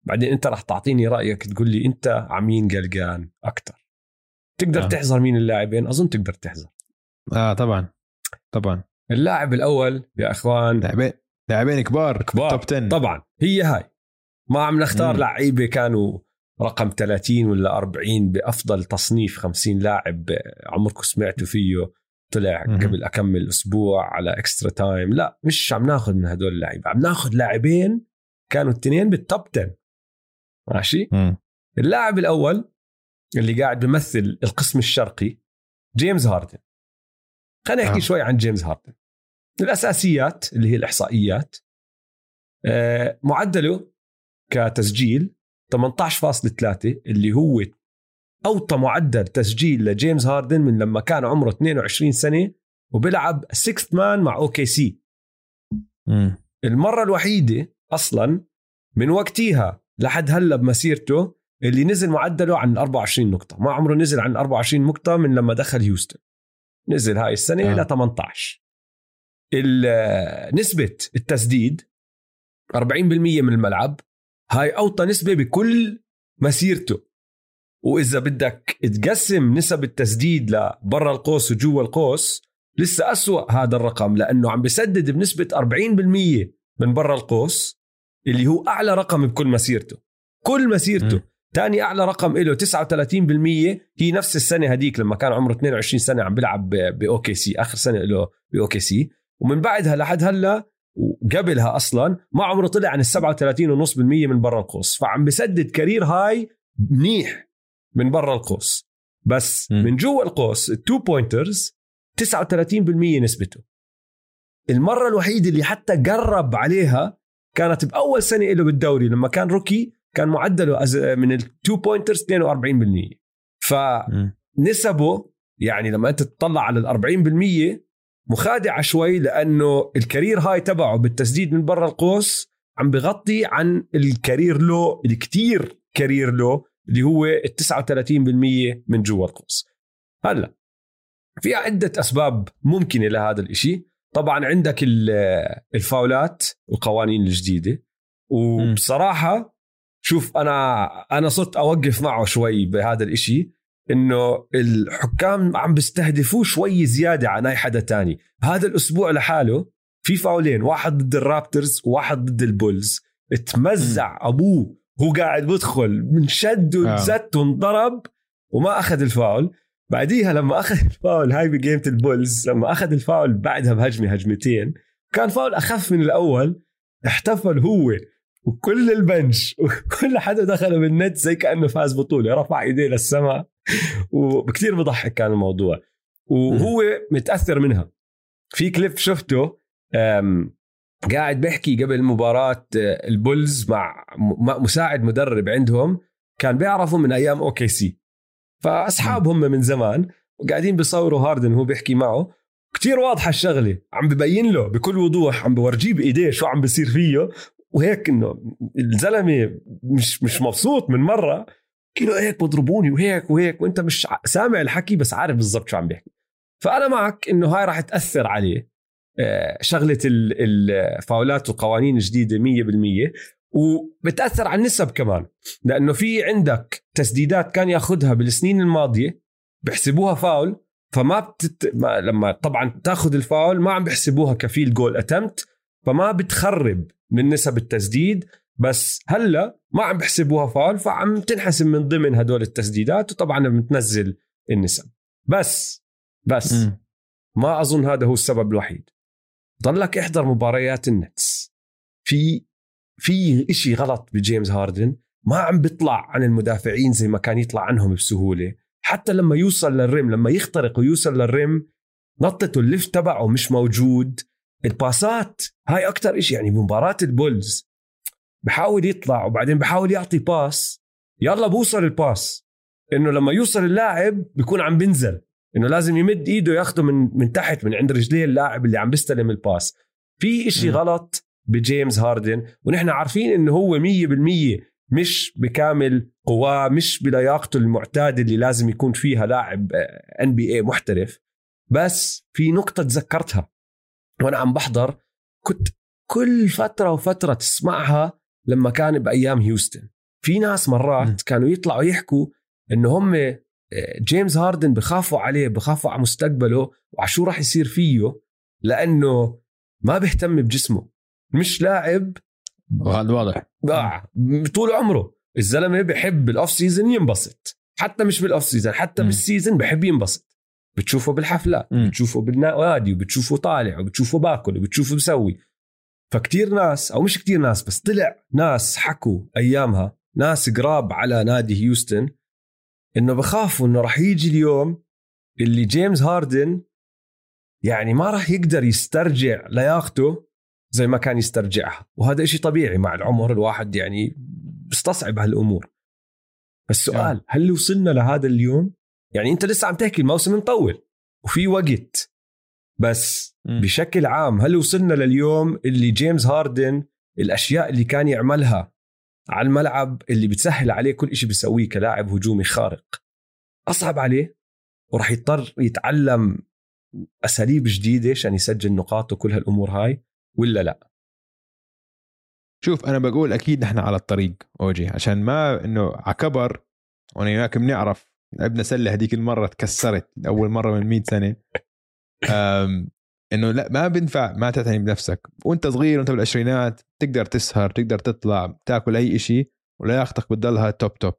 بعدين أنت راح تعطيني رأيك تقول لي أنت عمين قلقان أكثر تقدر آه. تحزر مين اللاعبين؟ أظن تقدر تحزر. آه طبعا. طبعا. اللاعب الأول يا إخوان. لاعبين لاعبين كبار كبار. top 10 طبعا. هي هاي. ما عم نختار. لعيبة كانوا رقم 30 ولا 40 بأفضل تصنيف 50 لاعب عمركم سمعتوا فيه طلع. قبل أكم أسبوع على Extra Time لا مش عم ناخذ من هدول اللعيبه عم ناخذ لاعبين كانوا الاثنين بال top 10 ماشي. اللاعب الأول اللي قاعد بيمثل القسم الشرقي جيمس هاردن خلينا نحكي آه. شوي عن جيمس هاردن الأساسيات اللي هي الإحصائيات آه، معدله كتسجيل 18.3 اللي هو أوطى معدل تسجيل لجيمس هاردن من لما كان عمره 22 سنة وبيلعب 6 man مع OKC. المرة الوحيدة أصلا من وقتها لحد هلأ بمسيرته اللي نزل معدله عن 24 نقطة. ما عمره نزل عن 24 نقطة من لما دخل هيوستن. نزل هاي السنة آه. إلى 18 ال- نسبة التسديد 40% من الملعب. هاي أوطى نسبة بكل مسيرته. وإذا بدك تقسم نسب التسديد لبرا القوس وجوا القوس لسه أسوأ هذا الرقم لأنه عم بسدد بنسبة 40% من برا القوس اللي هو أعلى رقم بكل مسيرته. كل مسيرته. ثاني أعلى رقم له 39% هي نفس السنة هديك لما كان عمره 22 سنة عم بيلعب ب OKC آخر سنة له ب OKC. ومن بعدها لحد هلأ وقبلها أصلا ما عمره طلع عن ال 37.5% من برا القوس فعم بسدد career high منيح من برا القوس بس مم. من جوا القوس ال two pointers 39% نسبته المرة الوحيدة اللي حتى قرب عليها كانت بأول سنة له بالدوري لما كان rookie كان معدله من ال two pointers 42% مم. فنسبه يعني لما أنت تطلع على ال 40% مخادعة شوي لأنه ال career high تبعه بالتسديد من برا القوس عم بغطي عن ال career low الكتير career low اللي هو ال 39% من جوا القوس. هلا في عدة أسباب ممكنة لهذا الإشي. طبعا عندك ال- الفاولات والقوانين الجديدة. وبصراحة شوف أنا أنا صرت أوقف معه شوي بهذا الإشي. إنه الحكام عم بيستهدفوه شوي زيادة عن أي حدا تاني. هذا الأسبوع لحاله في فاولين واحد ضد الرابترز وواحد ضد البولز. تمزع أبوه هو قاعد بدخل من شد آه. وزت وانضرب وما أخذ الفاول. بعديها لما أخذ الفاول هاي بجيمة البولز لما أخذ الفاول بعدها بهجمة هجمتين كان فاول أخف من الأول احتفل هو وكل ال bench وكل حدا دخل بالنتس زي كأنه فاز بطولة رفع إيديه للسماء. وكثير بضحك كان الموضوع. وهو متأثر منها. في كليب شفته قاعد بيحكي قبل مباراة آه، البولز مع مساعد مدرب عندهم كان بيعرفوا من أيام OKC. فاصحاب هم من زمان وقاعدين بيصوروا هاردن وهو بيحكي معه. كتير واضحة الشغلة. عم ببين له بكل وضوح عم بورجيه بإيديه شو عم بيصير فيه. وهيك إنه الزلمة مش مش مبسوط من مرة. له هيك بضربوني وهيك وهيك. وأنت مش سامع الحكي بس عارف بالضبط شو عم بيحكي. فأنا معك إنه هاي راح تأثر عليه. آه، شغلة ال- الفاولات والقوانين الجديدة 100% وبتأثر على النسب كمان. لأنه في عندك تسديدات كان ياخذها بالسنين الماضية بيحسبوها فاول فما بتت... ما... لما طبعا تاخذ الفاول ما عم بيحسبوها كفيل جول اتمت فما بتخرب من نسب التسديد. بس هلا ما عم بيحسبوها فاول فعم تنحسب من ضمن هدول التسديدات وطبعا بتنزل النسب. بس بس مم. ما أظن هذا هو السبب الوحيد. ضلك إحضر مباريات النتس. في في إشي غلط بجيمس هاردن. ما عم بيطلع عن المدافعين زي ما كان يطلع عنهم بسهولة. حتى لما يوصل لل rim لما يخترق ويوصل لل rim نطته ال lift تبعه مش موجود. الباسات هاي أكثر شيء يعني بمباراه البولز. بحاول يطلع وبعدين بحاول يعطي pass. يلا بوصل ال pass. إنه لما يوصل اللاعب بيكون عم بنزل إنه لازم يمد إيده ياخده من من تحت من عند رجليه اللاعب اللي عم بيستلم ال pass. في إشي م. غلط بجيمس هاردن ونحن عارفين إنه هو 100% مش بكامل قواه مش بلياقته المعتادة اللي لازم يكون فيها لاعب NBA محترف. بس في نقطة تذكرتها. وأنا عم بحضر كنت كل فترة وفترة تسمعها لما كان بأيام هيوستن. في ناس مرات م. كانوا يطلعوا يحكوا إنه هم آه، جيمس هاردن بخافوا عليه بخافوا على مستقبله وعلى شو راح يصير فيه لأنه ما بيهتم بجسمه. مش لاعب وهذا واضح. آه، طول عمره. الزلمة بحب بال off season ينبسط. حتى مش بال off season حتى م. بال season بحب ينبسط. بتشوفه بالحفلات م. بتشوفه بالنوادي وبتشوفه طالع وبتشوفه باكل وبتشوفه بسوي فكتير ناس أو مش كتير ناس بس طلع ناس حكوا أيامها ناس قراب على نادي هيوستن إنه بخافوا إنه راح يجي اليوم اللي جيمس هاردن يعني ما راح يقدر يسترجع لياقته زي ما كان يسترجعها. وهذا إشي طبيعي مع العمر الواحد يعني بيستصعب هالأمور. بس سؤال هل وصلنا لهذا اليوم؟ يعني أنت لسه عم تحكي الموسم مطول وفي وقت. بس م. بشكل عام هل وصلنا لليوم اللي جيمس هاردن الأشياء اللي كان يعملها على الملعب اللي بتسهل عليه كل شيء بيسويه كلاعب هجومي خارق؟ أصعب عليه وراح يضطر يتعلم أساليب جديدة عشان يسجل نقاط وكل هالأمور هاي ولا لا؟ شوف أنا بقول أكيد نحن على الطريق أوجي عشان ما إنه على كبر وأنا وياك بنعرف لعبنا سلة هذيك المرة تكسرت اول مرة من 100 سنة. إنه لا ما بينفع ما تعتني بنفسك. وأنت صغير وأنت بالعشرينات تقدر تسهر تقدر تطلع تاكل أي شيء ولياقتك بتضلها top top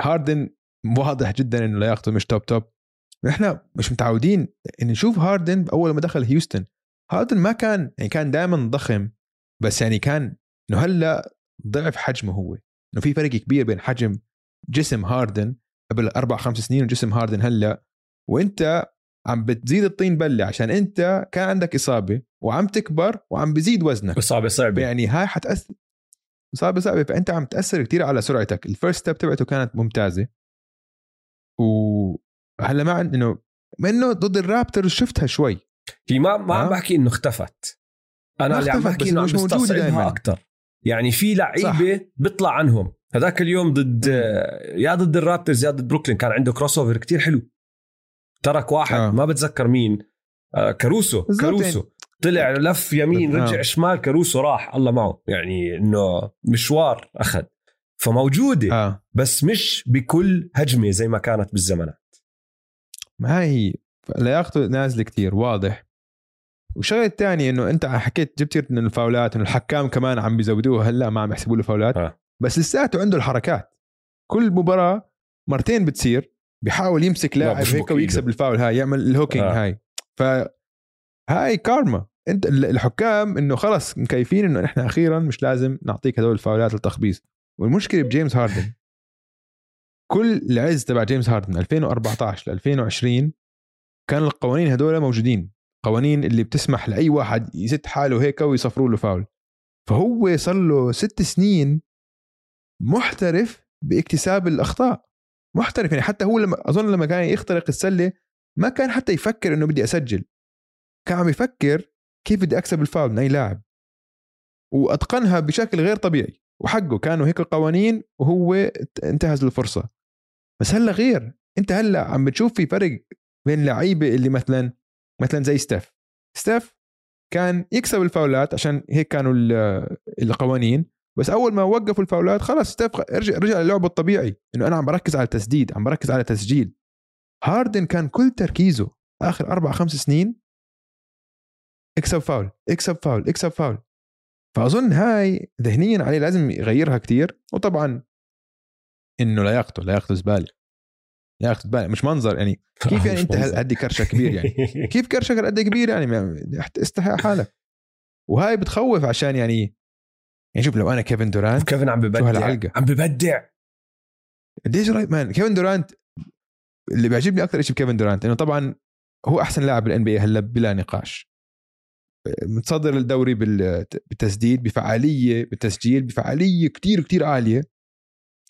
هاردن واضح جدا إنه لياقته مش top top نحن مش متعودين إن نشوف هاردن أول ما دخل هيوستن هاردن ما كان يعني كان دائما ضخم بس يعني كان إنه هلأ ضعف حجمه هو. إنه في فرق كبير بين حجم جسم هاردن قبل أربع خمس سنين وجسم هاردن هلأ. وأنت عم بتزيد الطين بله عشان انت كان عندك إصابة وعم تكبر وعم بزيد وزنك. إصابة صعبة. يعني هاي حتأثر. إصابة صعبة. فأنت عم تأثر كتير على سرعتك. ال first step تبعته كانت ممتازة. وهلا ما عند إنه ما إنه ضد الرابترز شفتها شوي. هي ما ما عم. بحكي إنه اختفت. أنا اللي عم بحكي إنه عم مش موجودة بستصعبها. أكثر يعني في لعيبة بيطلع عنهم. هذاك اليوم ضد يا ضد الرابترز يا ضد بروكلين. كان عنده crossover كثير حلو. ترك واحد آه. ما بتذكر مين آه كاروسو بالضبط كاروسو يعني. طلع لف يمين آه. رجع شمال كاروسو راح الله معه يعني إنه مشوار أخذ فموجودة آه. بس مش بكل هجمة زي ما كانت بالزمانات ما هي لياقته نازلة كتير واضح والشغله الثانية إنه أنت حكيت جبت سيره الفاولات إنه الحكام كمان عم بيزودوها هلأ ما عم يحسبوا له فاولات آه. بس لساته عنده الحركات كل مباراة مرتين بتصير بيحاول يمسك لاعب هيك ويكسب. الفاول. هاي يعمل ال hooking آه. هاي. ف هاي كارما. انت ال- الحكام انه خلص مكيفين انه نحن أخيرا مش لازم نعطيك هدول الفاولات التخبيص والمشكلة بجيمس هاردن. كل العز تبع جيمس هاردن 2014 ل 2020 كان القوانين هدول موجودين. قوانين اللي بتسمح لأي واحد يزت حاله هيك ويصفروا له فاول. فهو صار له ست سنين محترف باكتساب الأخطاء. محترف يعني. حتى هو لما أظن لما كان يخترق السلة ما كان حتى يفكر إنه بدي أسجل. كان عم يفكر كيف بدي أكسب الفاول من أي لاعب. وأتقنها بشكل غير طبيعي. وحقه كانوا هيك القوانين وهو انتهز الفرصة. بس هلا غير. أنت هلا عم بتشوف في فرق بين لعيبة اللي مثلا مثلا زي ستيف. ستيف كان يكسب الفاولات عشان هيك كانوا ال- القوانين. بس أول ما وقفوا الفاولات خلص ستيف رجع رجع للعبه الطبيعي. إنه أنا عم بركز على التسديد عم بركز على تسجيل. هاردن كان كل تركيزه آخر أربع خمس سنين اكسب فاول اكسب فاول اكسب فاول. فأظن هاي ذهنيا عليه لازم يغيرها كتير. وطبعا إنه لياقته لياقته زبالة. لياقته زبالة مش منظر يعني. كيف يعني انت. هدي كرشة كبير يعني؟ كيف كرشك قد إيه كبير يعني؟ استحي حالك. وهاي بتخوف عشان يعني يعني شوف لو أنا كيفن دورانت كيفن عم ببدع؟ عم ببدع. قديش right man كيفن دورانت اللي بيعجبني أكثر شيء بكيفن دورانت إنه طبعا هو أحسن لاعب بال NBA هلأ بلا نقاش. متصدر الدوري بال- بالتسديد بفعالية بالتسجيل بفعالية كتير كتير عالية.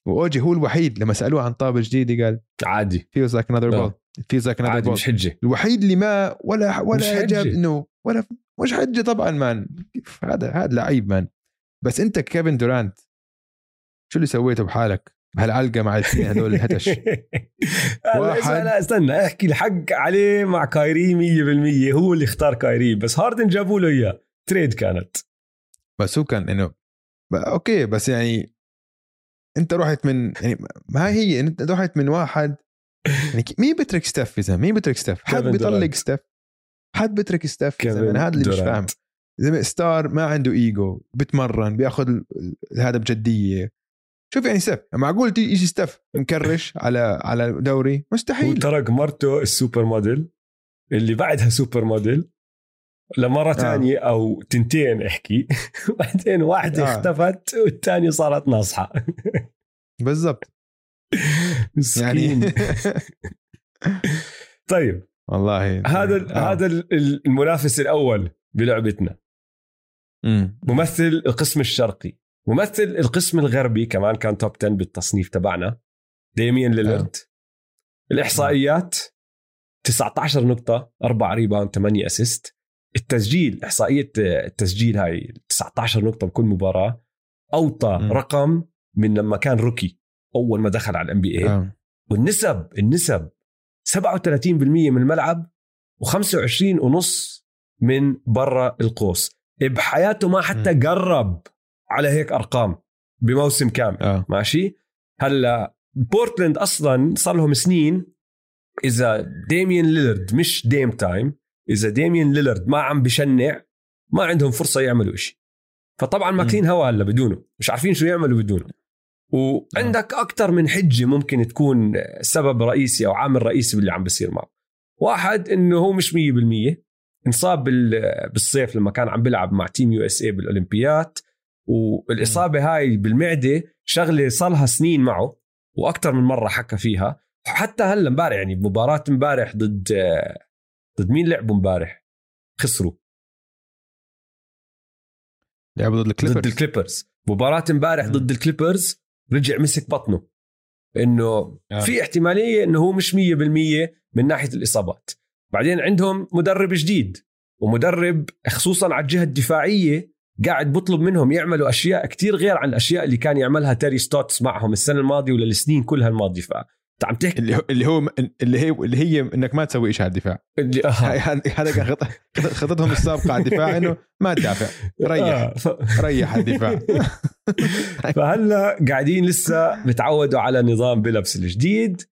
وأوجي هو الوحيد لما سألوه عن طابة جديده قال عادي. Feels like another آه. ball. Feels like another عادي ball. مش حجة. الوحيد اللي ما ولا ولا. جاب إنه ولا مش حجة طبعا man. هذا هذا لعيب man. بس انت كيفن دورانت شو اللي سويته بحالك؟ بهالعلقة مع الاثنين هدول الهتش. واحد- لا استنى احكي الحق عليه مع كايري 100% هو اللي اختار كايري بس هاردن جابوا له إياه. trade كانت. بس هو كان إنه ب- okay بس يعني أنت رحت من يعني ما هي أنت رحت من واحد يعني مين بترك ستيف يا زلمه مين بترك ستيف؟ حد بيطلق. ستيف؟ حد بترك ستيف يا زلمه هذا اللي مش فاهم. زلمه star ما عنده إيجو بتمرن بياخذ هذا بجدية. شوف يعني ستيف معقول يجي ستيف مكرش على على دوري مستحيل. وترك مرته ال super model اللي بعدها super model لمرة آه. تانية أو تنتين أحكي بعدين واحدة آه. اختفت والتانية صارت ناصحة. بالضبط. يعني طيب. والله. هذا آه. هذا ال- المنافس الأول بلعبتنا. مم. ممثل القسم الشرقي ممثل القسم الغربي كمان كان top 10 بالتصنيف تبعنا. ديميان ليلرد الإحصائيات 19 نقطة 4 rebound 8 assist التسجيل إحصائية التسجيل هاي 19 نقطة بكل مباراة. أوطى مم. رقم من لما كان rookie أول ما دخل على ال NBA آه. والنسب النسب 37% من الملعب و25 ونص من برا القوس. بحياته ما حتى قرب على هيك أرقام بموسم كامل آه. ماشي؟ هلأ بورتلاند أصلا صار لهم سنين إذا ديميان ليلرد مش Dame Time إذا ديميان ليلرد ما عم بشنع ما عندهم فرصة يعملوا إشي. فطبعا ماكلين هوا هلأ بدونه مش عارفين شو يعملوا بدونه. وعندك أكثر من حجة ممكن تكون سبب رئيسي أو عامل رئيسي باللي عم بيصير معه. واحد إنه هو مش 100% انصاب بال- بالصيف لما كان عم بيلعب مع Team USA بالاولمبيات والإصابة هاي بالمعدة شغلة صار لها سنين معه وأكثر من مرة حكى فيها. حتى هلأ امبارح يعني بمباراة امبارح ضد ضد مين لعبوا امبارح؟ خسروا. لعبوا ضد الكليبرز ضد الكليبرز. مباراة امبارح. ضد الكليبرز رجع مسك بطنه. إنه آه. في احتمالية إنه هو مش 100% من ناحية الإصابات. بعدين عندهم مدرب جديد ومدرب خصوصا على الجهة الدفاعية قاعد بطلب منهم يعملوا أشياء كتير غير عن الأشياء اللي كان يعملها تيري ستوتس معهم السنة الماضية ولا السنين كلها الماضية. فانت عم تحكي اللي هو اللي هو اللي هي اللي هي إنك ما تسوي شيء على الدفاع. اللي آه. هذا كان خط- خطتهم السابقة على الدفاع إنه ما تدافع. ريح. آه. ف- ريح الدفاع. فهلا قاعدين لسه بتعودوا على نظام بيلبس الجديد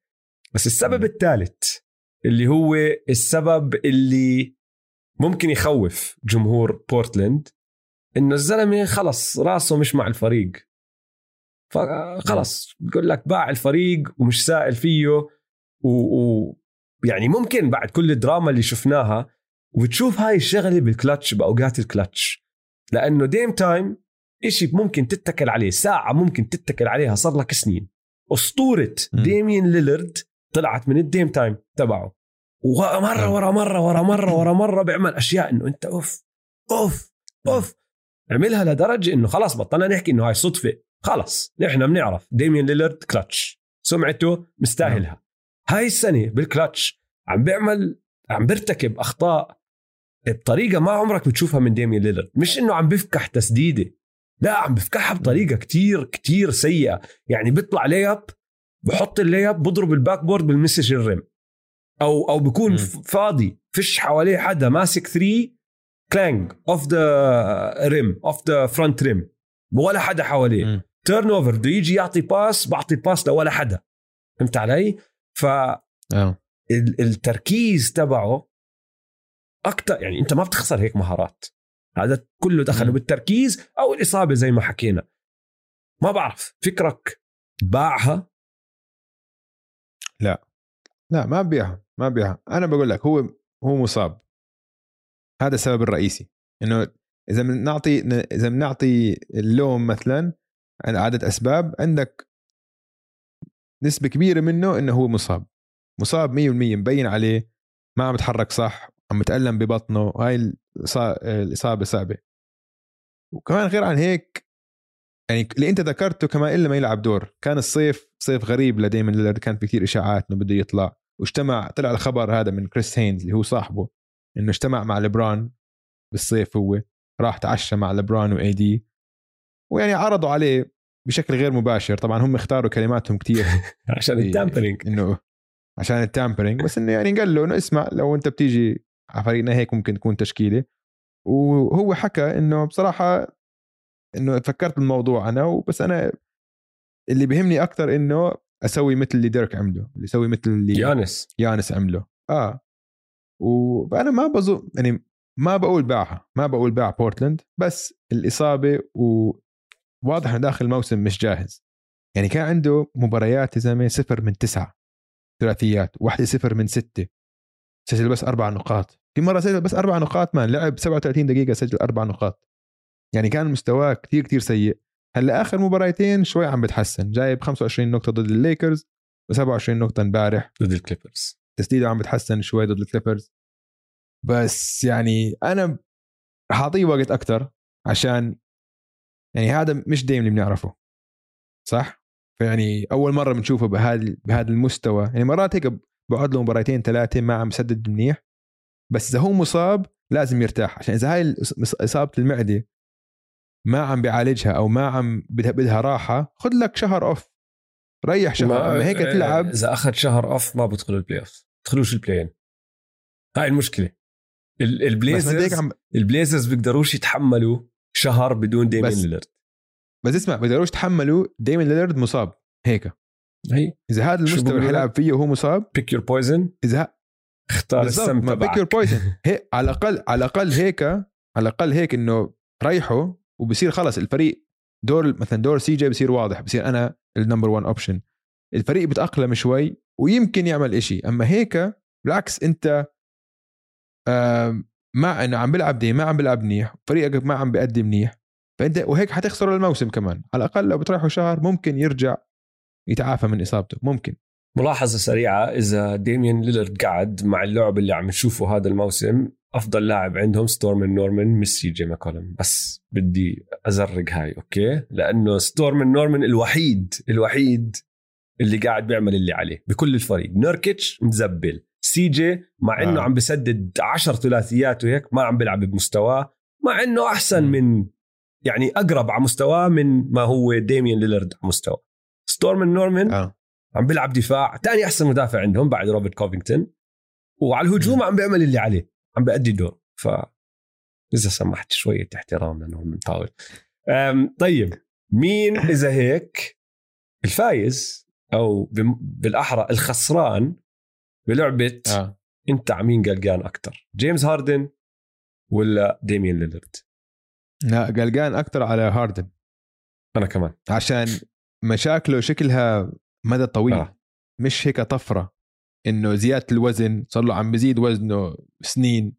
بس السبب الثالث اللي هو السبب اللي ممكن يخوف جمهور بورتلاند إنه الزلمة خلص راسه مش مع الفريق. فخلص بقول لك باع الفريق ومش سائل فيه و, و... يعني ممكن بعد كل الدراما اللي شفناها وبتشوف هاي الشغلة بالكلتش بأوقات الكلتش لأنه Dame Time إشي ممكن تتكل عليه ساعة ممكن تتكل عليها صار لك سنين. أسطورة. ديميان ليلرد طلعت من ال Dame Time تبعه. ومرة آه. ورا مرة ورا مرة ورا مرة بيعمل أشياء إنه أنت أوف أوف أوف. عملها لدرجة إنه خلاص بطلنا نحكي إنه هاي صدفة. خلاص نحن بنعرف. ديميان ليلرد كلتش سمعته؟ مستاهلها. هاي السنة بالكلتش عم بيعمل عم بيرتكب أخطاء بطريقة ما عمرك بتشوفها من ديميان ليلرد مش إنه عم بفكح تسديدة. لا عم بفكحها بطريقة كتير كتير سيئة. يعني بيطلع layup بحط ال layup بضرب ال backboard بالمسج ال rim أو أو بكون. ف- فاضي فيش حواليه حدا ماسك 3 clang off the rim off the front rim ولا حدا حواليه. turnover بده يجي يعطي pass بعطي ال pass لولا حدا. فهمت علي؟ فالتركيز آه. تبعه أكثر يعني أنت ما بتخسر هيك مهارات. هذا كله دخله. بالتركيز أو الإصابة زي ما حكينا. ما بعرف فكرك باعها؟ لا. ما بيعها ما بيعها أنا بقول لك هو هو مصاب. هذا السبب الرئيسي. إنه إذا بنعطي إذا بنعطي اللوم مثلا عدة أسباب عندك نسبة كبيرة منه إنه هو مصاب. مصاب 100% مبين عليه ما عم يتحرك صح عم يتألم ببطنه. هاي الإصابة صعبة. وكمان غير عن هيك يعني اللي انت ذكرته كمان إلا ما يلعب دور. كان الصيف صيف غريب لديما ليلارد كان في كثير إشاعات إنه بده يطلع. واجتمع طلع الخبر هذا من كريس هينز اللي هو صاحبه إنه اجتمع مع لبرون بالصيف هو. راح تعشى مع لبرون و AD ويعني عرضوا عليه بشكل غير مباشر. طبعا هم اختاروا كلماتهم كثير عشان ال tampering. إنه عشان ال tampering. بس إنه يعني قال له إنه اسمع لو أنت بتيجي على فريقنا هيك ممكن تكون تشكيلة. وهو حكى إنه بصراحة إنه فكرت بالموضوع أنا وبس أنا اللي بيهمني أكثر إنه أسوي مثل اللي ديرك عمله اللي يسوي مثل اللي يانس. يانس عمله. آه. وأنا ما بظن يعني ما بقول باعها ما بقول باع بورتلاند بس الإصابة وواضح إنه داخل الموسم مش جاهز. يعني كان عنده مباريات يا زلمة صفر من تسعة ثلاثيات واحدة صفر من ستة سجل بس أربع نقاط. في مرة سجل بس أربع نقاط man لعب 37 دقيقة سجل أربع نقاط. يعني كان مستواه كثير كثير سيء. هلأ آخر مباراتين شوي عم بتحسن. جايب 25 نقطة ضد الليكرز و27 نقطة امبارح. ضد الكليبرز. تسديدة عم بتحسن شوي ضد الكليبرز. بس يعني أنا رح اعطيه وقت أكثر عشان يعني هذا مش ديم اللي بنعرفه. صح؟ فيعني أول مرة بنشوفه بهذا بهذا المستوى. يعني مرات هيك بقعد له مباراتين ثلاثة ما عم يسدد منيح. بس إذا هو مصاب لازم يرتاح. عشان إذا هاي إصابة المعدة ما عم بيعالجها أو ما عم بدها بدها راحة خذ لك شهر off ريح شهر اما هيك آه، تلعب. إذا أخذ شهر off ما بدخل ال playoff بدخلوش ال play-in هاي المشكلة. البليزرز عم... البليزرز بيقدروش يتحملوا شهر بدون ديميان ليلرد بس اسمع بيقدروش يتحملوا ديميان ليلرد مصاب. هيك. هي. إذا هذا المستوى اللي حيلعب فيه وهو مصاب pick your poison إذا اختار السم تبعك. pick your poison على الاقل على الأقل هيك على الأقل هيك إنه ريحه وبصير خلص الفريق دور مثلا دور سي جي بصير واضح بصير أنا ال number 1 option الفريق بتأقلم شوي ويمكن يعمل إشي أما هيك بالعكس أنت ما إنه عم بيلعب ديم ما عم بيلعب منيح فريقك ما عم بيأدي منيح فأنت وهيك حتخسر الموسم كمان. على الأقل لو بتريحه شهر ممكن يرجع يتعافى من إصابته ممكن. ملاحظة سريعة إذا ديميان ليلرد قعد مع اللعب اللي عم نشوفه هذا الموسم أفضل لاعب عندهم نورمان مش سي جي ماكولم بس بدي أزرك هاي okay؟ لأنه ستورمن نورمان الوحيد الوحيد اللي قاعد بيعمل اللي عليه بكل الفريق. نوركيتش مزبل سي جي مع إنه آه. عم بسدد عشر ثلاثيات وهيك ما عم بيلعب بمستواه مع إنه أحسن من يعني أقرب على مستواه من ما هو ديميان ليلرد على مستوى ستورمن نورمان آه. عم بيلعب دفاع. ثاني أحسن مدافع عندهم بعد روبرت كوفينغتون. وعلى الهجوم عم بيعمل اللي عليه. عم بأدي دور ف إذا سمحت شوية احترام لأنه بنطاول طيب مين إذا هيك الفايز أو بالأحرى الخسران بلعبة آه. أنت عمين قلقان أكثر جيمس هاردن ولا ديميان ليلرد لا قلقان أكثر على هاردن. أنا كمان. عشان مشاكله شكلها مدى طويل آه. مش هيك طفرة. إنه زيادة الوزن صار له عم بزيد وزنه سنين.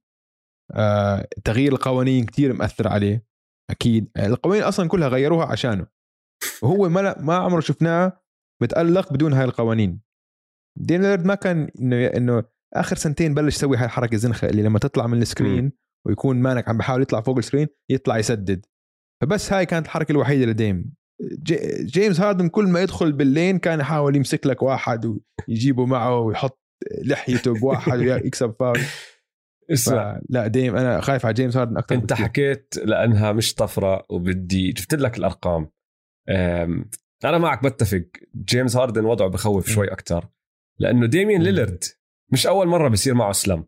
آه تغيير القوانين كتير مأثر عليه أكيد. القوانين أصلا كلها غيروها عشانه. وهو ما ما عمره شفناه متألق بدون هاي القوانين. ديم ليلرد ما كان إنه إنه آخر سنتين بلش يسوي هاي الحركة الزنخة اللي لما تطلع من ال screen ويكون man ك عم بحاول يطلع فوق ال screen يطلع يسدد. فبس هاي كانت الحركة الوحيدة لديم. جيمس هاردن كل ما يدخل بال lane كان يحاول يمسك لك واحد ويجيبه معه ويحط لحيته بواحد ويكسب فاول. اسمع لا ديم أنا خايف على جيمس هاردن أكثر أنت بكتير. حكيت لأنها مش طفرة وبدي جبت لك الأرقام. أنا معك بتفق. جيمس هاردن وضعه بخوف شوي أكثر لأنه ديمين ليلرد مش أول مرة بصير معه slump.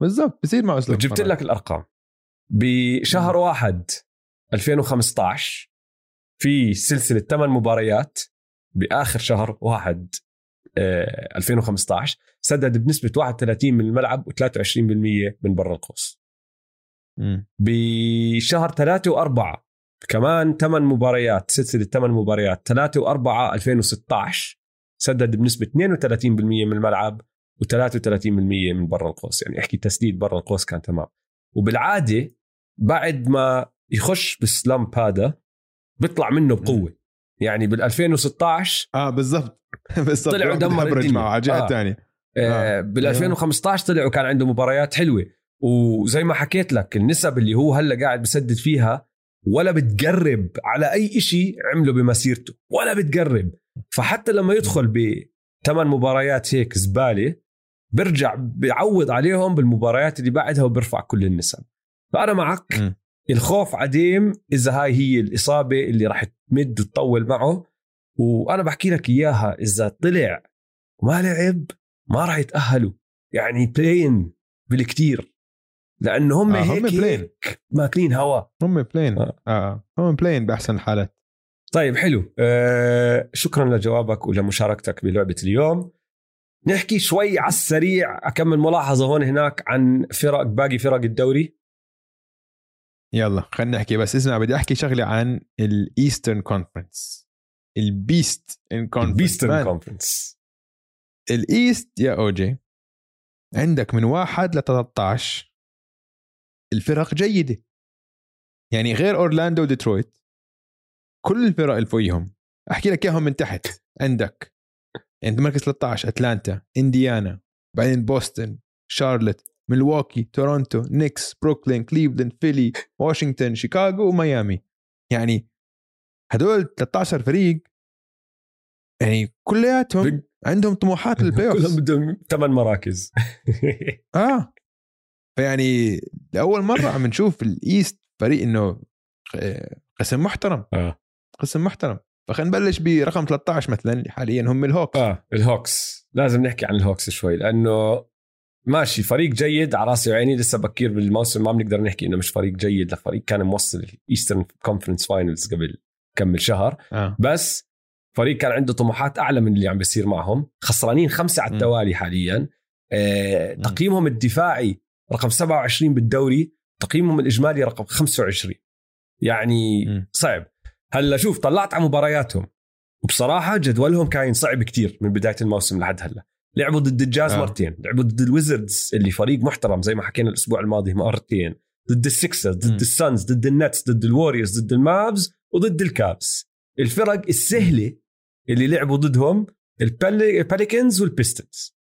بالضبط بصير معه slump جبت لك الأرقام. بشهر واحد 2015 في سلسلة ثمان مباريات بآخر شهر واحد 2015 آه، سدد بنسبة 31 من الملعب و23% من برا القوس. بشهر 3 و4 كمان 8 مباريات سلسلة 8 مباريات 3 و4 2016 سدد بنسبة 32% من الملعب و33% من برا القوس. يعني أحكي تسديد برا القوس كان تمام. وبالعادة بعد ما يخش بالسلامب هذا بيطلع منه بقوة. يعني بال 2016 آه بالضبط. بالضبط. طلع ودمر الدنيا. معه على الجهه آه. الثانية آه. بال 2015 طلع وكان عنده مباريات حلوة. وزي ما حكيت لك النسب اللي هو هلا قاعد بسدد فيها ولا بتقرب على أي شيء عمله بمسيرته ولا بتقرب. فحتى لما يدخل بثمان مباريات هيك زبالة بيرجع بيعوض عليهم بالمباريات اللي بعدها وبيرفع كل النسب. فأنا معك. م. الخوف ع ديم إذا هاي هي الإصابة اللي راح تمد وتطول معه. وأنا بحكي لك إياها إذا طلع وما لعب ما راح يتأهلوا. يعني play-in بالكتير. لأنه هم آه، هم هيك, play-in. هيك ماكلين هوا. هم play-in آه. آه هم play-in بأحسن الحالات. طيب حلو. آه شكرا لجوابك ولمشاركتك بلعبة اليوم. نحكي شوي على السريع أكمل ملاحظة هون هناك عن فرق باقي فرق الدوري. يلا خلينا نحكي بس اسمع بدي أحكي شغلة عن ال Eastern Conference ال best in conference conference ال East يا اوجي عندك من واحد ل 13 الفرق جيدة. يعني غير أورلاندو وديترويت كل الفرق اللي فوقيهم. أحكي لك إياهم من تحت. عندك عند مركز 13 أتلانتا إنديانا بعدين بوسطن شارلوت ميلواكي تورونتو نيكس بروكلين كليفلاند فيلي واشنطن شيكاغو وميامي يعني هدول 13 فريق يعني كلياتهم عندهم طموحات لل play كلهم off بدهم ثمان مراكز. آه. فيعني لأول مرة عم نشوف ال East فريق إنه آه، قسم محترم. آه. قسم محترم. فخلينا نبلش برقم 13 مثلا حاليا هم الهوكس. آه الهوكس. لازم نحكي عن الهوكس شوي لأنه ماشي فريق جيد على راسي وعيني. لسه بكير بالموسم ما بنقدر نحكي إنه مش فريق جيد. لفريق كان موصل ال Eastern Conference Finals قبل كمل شهر. آه. بس فريق كان عنده طموحات أعلى من اللي عم بيصير معهم. خسرانين خمسة على م. التوالي حاليا. آه،. تقييمهم الدفاعي رقم 27 بالدوري. تقييمهم الإجمالي رقم 25 يعني م. صعب. هلأ شوف طلعت على مبارياتهم. وبصراحة جدولهم كان صعب كتير من بداية الموسم لحد هلأ. لعبوا ضد الجاز آه. آه. مرتين لعبوا ضد الويزردز اللي فريق محترم زي ما حكينا الأسبوع الماضي مرتين ضد السكسرز ضد. السانز ضد النتس ضد الووريورز ضد المافز وضد الكافس الفرق السهلة اللي لعبوا ضدهم البليكنز والبيستونز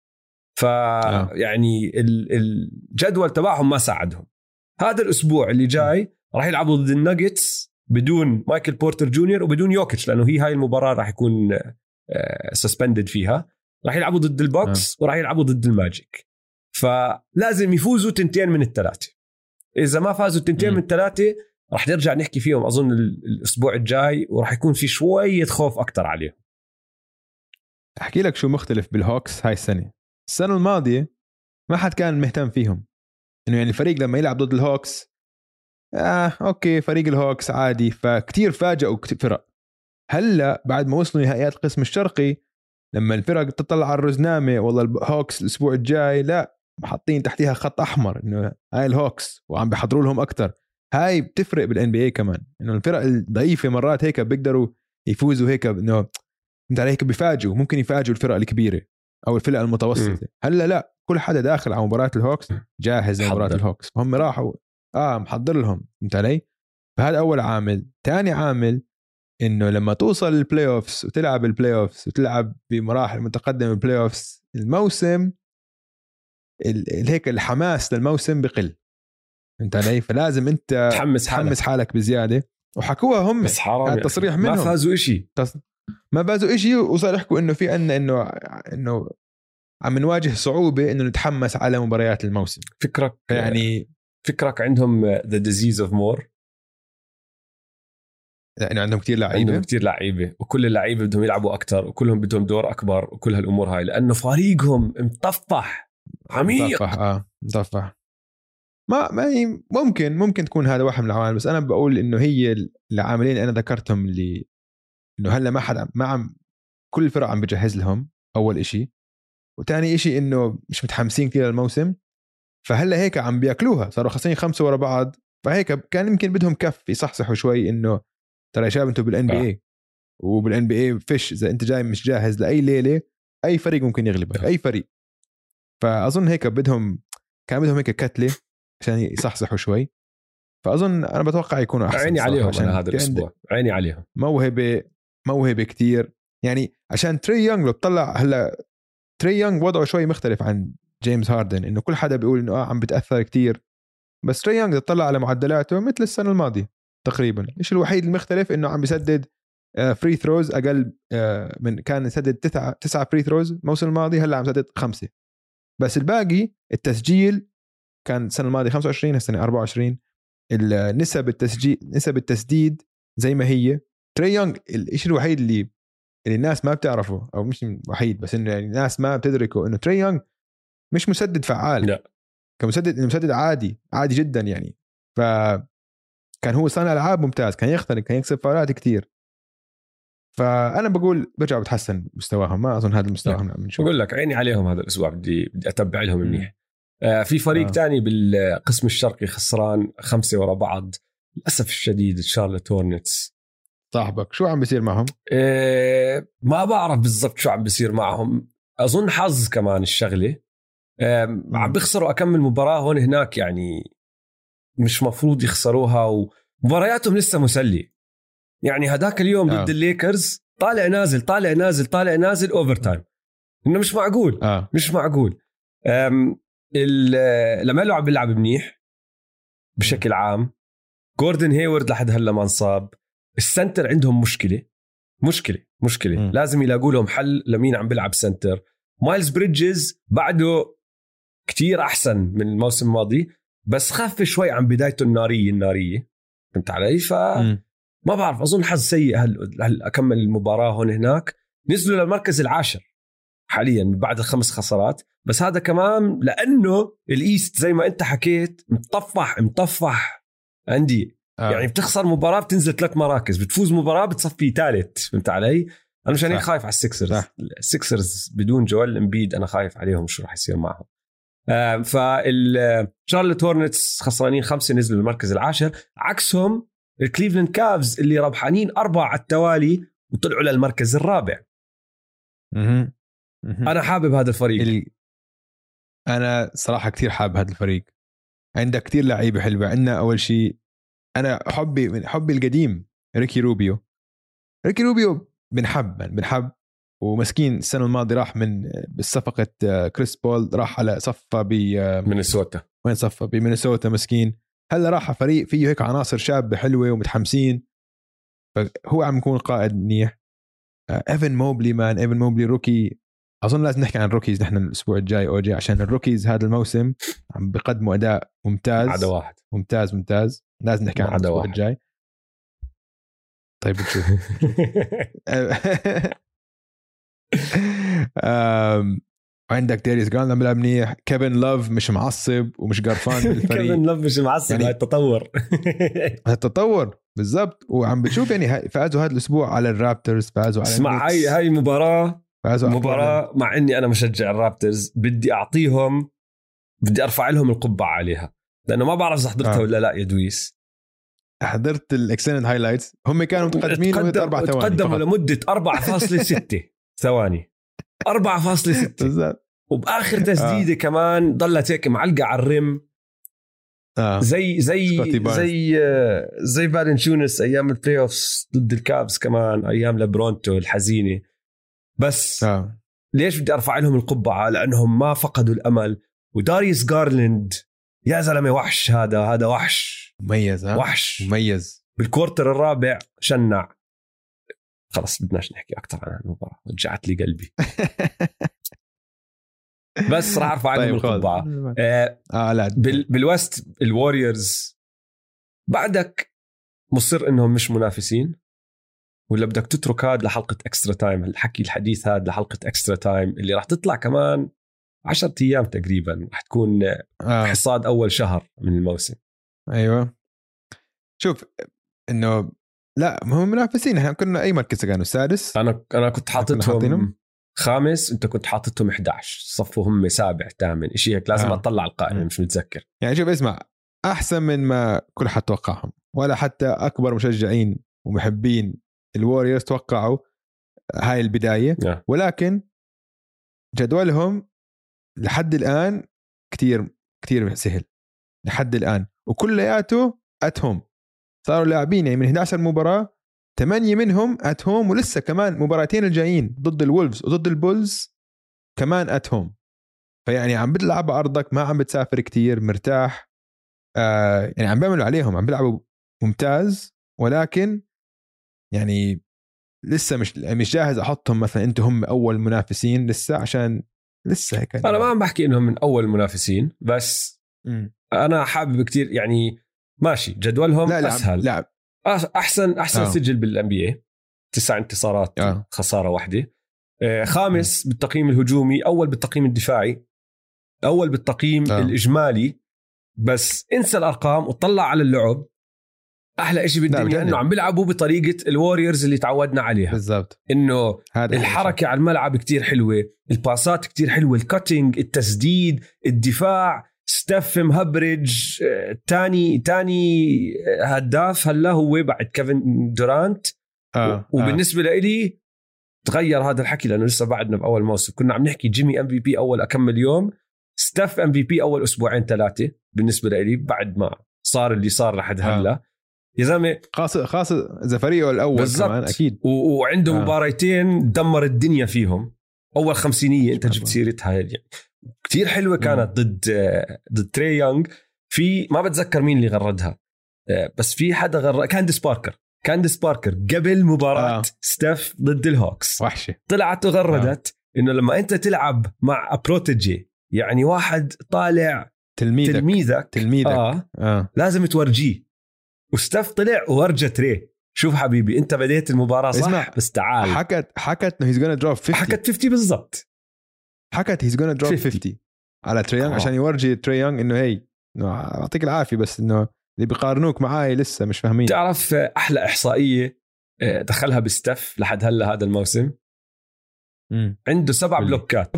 ف آه. يعني ال- الجدول تبعهم ما ساعدهم هذا الأسبوع اللي جاي راح يلعبوا ضد الناجتس بدون مايكل بورتر جونيور وبدون يوكيتش لأنه هي هاي المباراة راح يكون suspended فيها راح يلعبوا ضد البوكس وراح يلعبوا ضد الماجيك. فلازم يفوزوا تنتين من الثلاثه إذا ما فازوا تنتين. من الثلاثه راح نرجع نحكي فيهم. أظن ال- الأسبوع الجاي وراح يكون في شوية خوف أكثر عليهم. أحكي لك شو مختلف بالهوكس هاي السنة. السنة الماضية ما حد كان مهتم فيهم. إنه يعني الفريق لما يلعب ضد الهوكس آه okay فريق الهوكس عادي فكتير فاجئوا فرق. هلأ بعد ما وصلوا نهائيات القسم الشرقي لما الفرق تطلع على الرزنامة والله الهوكس الأسبوع الجاي لا حاطين تحتيها خط أحمر إنه هاي الهوكس وعم بيحضروا لهم أكثر هاي بتفرق بال NBA كمان إنه الفرق الضعيفة مرات هيك بيقدروا يفوزوا هيك إنه انت عليك بيفاجئوا ممكن يفاجئوا الفرق الكبيرة أو الفرق المتوسطة. هلأ لا كل حدا داخل على مباراة الهوكس جاهز لمباراة. الهوكس. فهم راحوا آه محضر لهم فهمت علي؟ فهذا أول عامل. ثاني عامل إنه لما توصل ال playoffs وتلعب ال playoffs وتلعب بمراحل متقدمة بال playoffs الموسم ال- ال- هيك الحماس للموسم بقل. فهمت علي فلازم أنت تحمس حالك. تحمس حالك بزيادة. وحكوها هم. بس حرام يعني. تصريح ما منهم. فازوا إشي. تص... ما فازوا إشي وصار يحكوا إنه في عنا إنه إنه عم نواجه صعوبة إنه نتحمس على مباريات الموسم. فكرك فيعني فكرك عندهم the disease of more انه عندهم كثير عندهم لعيبه كتير لعيبة وكل اللعيبة بدهم يلعبوا أكثر وكلهم بدهم دور أكبر وكل هالأمور هاي لأنه فريقهم مطفح عميق. مطفح آه مطفح. ما ما هي ممكن ممكن تكون هذا واحد من العوامل بس أنا بقول إنه هي العاملين اللي أنا ذكرتهم اللي إنه هلأ ما حدا ما عم كل الفرق عم بجهز لهم أول إشي. وثاني إشي إنه مش متحمسين كثير للموسم فهلأ هيك عم بيأكلوها صاروا خسرين خمسة ورا بعض فهيك كان يمكن بدهم كف يصحصحوا شوي إنه ترى يا شباب أنتم بال NBA وبال NBA فيش اذا انت جاي مش جاهز لأي ليلة أي فريق ممكن يغلبك أي فريق. فأظن هيك بدهم كان بدهم هيك قتلة عشان يصحصحوا شوي. فأظن أنا بتوقع يكونوا أحسن عيني عليهم عشان أنا هذا الأسبوع. عيني عليهم. موهبة موهبة كتير. يعني عشان تري يونغ لو تطلع هلأ تري يونغ وضعه شوي مختلف عن جيمس هاردن إنه كل حدا بيقول إنه آه عم بتأثر كتير. بس تري يونغ تطلع على معدلاته مثل السنة الماضية. تقريبا. الشيء الوحيد المختلف إنه عم بيسدد free throws أقل آه، من كان يسدد تسعة تسعة free throws الموسم الماضي هلأ عم يسدد خمسة. بس الباقي التسجيل كان السنة الماضية 25 السنة 24 النسب التسجيل نسب التسديد زي ما هي. تري يونغ الشيء الوحيد اللي اللي الناس ما بتعرفه؟ أو مش الوحيد بس إنه يعني الناس ما بتدركه إنه تري يونغ مش مسدد فعال. لا. كمسدد مسدد عادي عادي جدا يعني. ف كان هو صانع ألعاب ممتاز كان يخترق كان يكسب فاولات كتير فأنا بقول برجع بتحسن مستواهم ما أظن هذا المستوى نعم. عم بنشوف بقول لك عيني عليهم هذا الأسبوع بدي بدي أتبع لهم. منيح آه في فريق آه. تاني بالقسم الشرقي خسران خمسة ورا بعض للأسف الشديد شارلوت هورنتس صاحبك شو عم بيصير معهم؟ آه ما بعرف بالضبط شو عم بيصير معهم أظن حظ كمان الشغلة آه عم بيخسروا اكمل مباراة هون هناك يعني مش مفروض يخسروها ومبارياتهم لسه مسلية. يعني هداك اليوم آه. ضد الليكرز طالع نازل طالع نازل طالع نازل overtime إنه مش معقول آه. مش معقول. لما عم بيلعب منيح بشكل عام. جوردن هيورد لحد هلا ما انصاب. ال center عندهم مشكلة مشكلة مشكلة. مم. لازم يلاقوا لهم حل لمين عم بيلعب center. مايلز بريدجز بعده كتير أحسن من الموسم الماضي. بس خف شوي عن بدايته النارية النارية. فهمت علي؟ ف. ما بعرف أظن حظ سيء هل, هل أكمل المباراة هون هناك. نزلوا للمركز العاشر حاليا بعد الخمس خسارات. بس هذا كمان لأنه ال East زي ما أنت حكيت مطفح مطفح عندي. آه. يعني بتخسر مباراة بتنزل ثلاث مراكز. بتفوز مباراة بتصفي ثالث. فهمت علي؟ أنا مشان هيك. خايف على السكسرز صح. السكسرز بدون جويل إمبيد أنا خايف عليهم شو راح يصير معهم. آه، فال شارلوت هورنتس خسرانين خمسة نزلوا للمركز العاشر. عكسهم الكليفلاند كافز اللي ربحانين أربعة على التوالي وطلعوا للمركز الرابع. أنا حابب هذا الفريق. ال... أنا صراحة كثير حابب هذا الفريق. عندك كثير لعيبة حلوة. عندنا أول شيء أنا حبي من حبي القديم ريكي روبيو. ريكي روبيو بنحب بنحب ومسكين السنة الماضية راح من بالصفقة آه، كريس بول راح على صفى ب آه، مينيسوتا. وين صفى؟ بمينيسوتا مسكين. هلأ راح على فريق فيه هيك عناصر شابه حلوة ومتحمسين. فهو عم يكون قائد منيح. آه، إيفن موبلي man إيفن موبلي rookie. أظن لازم نحكي عن ال rookies نحن الأسبوع الجاي أوجي عشان ال rookies هذا الموسم عم بقدموا أداء ممتاز. عدا واحد. ممتاز ممتاز. لازم نحكي عن الأسبوع واحد. الجاي. طيب أم، عندك داريوس جارلاند عم بيلعب منيح. كيفن لوف مش معصب ومش قرفان بالفريق. كيفن لوف مش معصب يعني- التطور التطور بالضبط. وعم بتشوف يعني فازوا هذا الأسبوع على الرابترز فازوا على اسمع هاي هاي مباراة فازوا مباراة مع إني أنا مشجع الرابترز. بدي أعطيهم بدي أرفع لهم القبعة عليها. لأنه ما بعرف إذا حضرتها آه. ولا لا يا دويس. حضرت ال extended highlights هم كانوا متقدمين لمده أربع ثواني تقدموا. لمدة 4.6 ثواني. 4.6 بالضبط. وبآخر تسديدة آه. كمان ضلت هيك معلقة على ال rim. آه. زي زي. زي آه، زي فالنشونس أيام ال playoffs ضد الكافز كمان أيام لبرونتو الحزينة. بس آه. ليش بدي أرفع لهم القبعة؟ لأنهم ما فقدوا الأمل. وداريوس جارلاند يا زلمة وحش هذا هذا وحش. مميز ها؟ وحش. مميز. بال quarter الرابع شنع. خلص بدناش نحكي أكثر عن المباراة رجعت لي قلبي. بس راح أرفع لهم طيب. القبعة. آه آه لا بال بال West الوريورز بعدك مصر إنهم مش منافسين؟ ولا بدك تترك هذا لحلقة extra time الحكي الحديث هذا لحلقة extra time اللي راح تطلع كمان عشرة أيام تقريبا راح تكون آه. حصاد أول شهر من الموسم. أيوه. شوف إنه لا ما هم منافسين. إحنا كنا أي مركز كانوا السادس. أنا أنا كنت حاططهم؟ خامس أنت كنت حاططهم 11 صفوا هم سابع ثامن. شيء هيك لازم آه. أطلع القائمة. مش متذكر. يعني شوف اسمع أحسن من ما كل حد توقعهم ولا حتى أكبر مشجعين ومحبين الوريورز توقعوا هاي البداية. آه. ولكن جدولهم لحد الآن كتير كتير سهل. لحد الآن. وكلياته at home صاروا لاعبين يعني من 11 مباراة ثمانيه منهم at home ولسه كمان مباراتين الجايين ضد الولفز وضد البولز كمان at home فيعني عم بتلعب أرضك ما عم بتسافر كتير مرتاح. آه يعني عم بيعملوا عليهم عم بيلعبوا ممتاز. ولكن يعني لسه مش مش جاهز أحطهم مثلا أنتم هم أول منافسين لسه عشان لسه هيك. أنا ما عم بحكي إنهم من أول المنافسين بس م. أنا حابب كتير يعني ماشي جدولهم لا لا أسهل. لا. أحسن أحسن آه. سجل بال NBA تسع انتصارات آه. خسارة واحدة. آه، خامس بالتقييم الهجومي أول بالتقييم الدفاعي. أول بالتقييم آه. الإجمالي. بس انسى الأرقام وطلع على اللعب. أحلى شيء بالدنيا. إنه عم بيلعبوا بطريقة الوريورز اللي تعودنا عليها. بالضبط. إنه الحركة على الملعب كتير حلوة. الباسات كتير حلوة. ال cutting التسديد الدفاع. ستيف مهبرج تاني تاني هداف هلا هو بعد كيفن دورانت آه. وبالنسبة لإلي تغير هذا الحكي لأنه لسه بعدنا بأول موسم كنا عم نحكي جيمي MVP أول أكمل يوم ستيف MVP أول أسبوعين ثلاثة بالنسبة لإلي بعد ما صار اللي صار لحد آه. هلا يا زلمة خاصه خاصه إذا فريقه الأول بالضبط. كمان أكيد و- وعنده آه. آه. مباريتين دمر الدنيا فيهم أول خمسينية أنت جبت. سيرتها يعني كثير حلوة كانت ضد آه، ضد تري يونغ. في ما بتذكر مين اللي غردها. آه، بس في حدا غرد كانديس باركر. كانديس باركر قبل مباراة آه. آه. ستيف ضد الهوكس. وحشة. طلعت وغردت آه. إنه لما أنت تلعب مع protégé يعني واحد طالع تلميذك. تلميذك. تلميذك. آه. آه. لازم تورجيه. وستيف طلع وورجى تري. شوف حبيبي أنت بديت المباراة صح اسمع، بس تعال. حكت حكت إنه he's gonna drop 50 حكت 50 بالضبط. حكت he's gonna drop 50. 50 على تري يونغ آه. عشان يورجي تري يونغ إنه هي يعطيك العافية بس إنه اللي بيقارنوك معاي لسه مش فاهمين تعرف أحلى إحصائية آه، دخلها بستف لحد هلا هذا الموسم مم. عنده سبع لي. بلوكات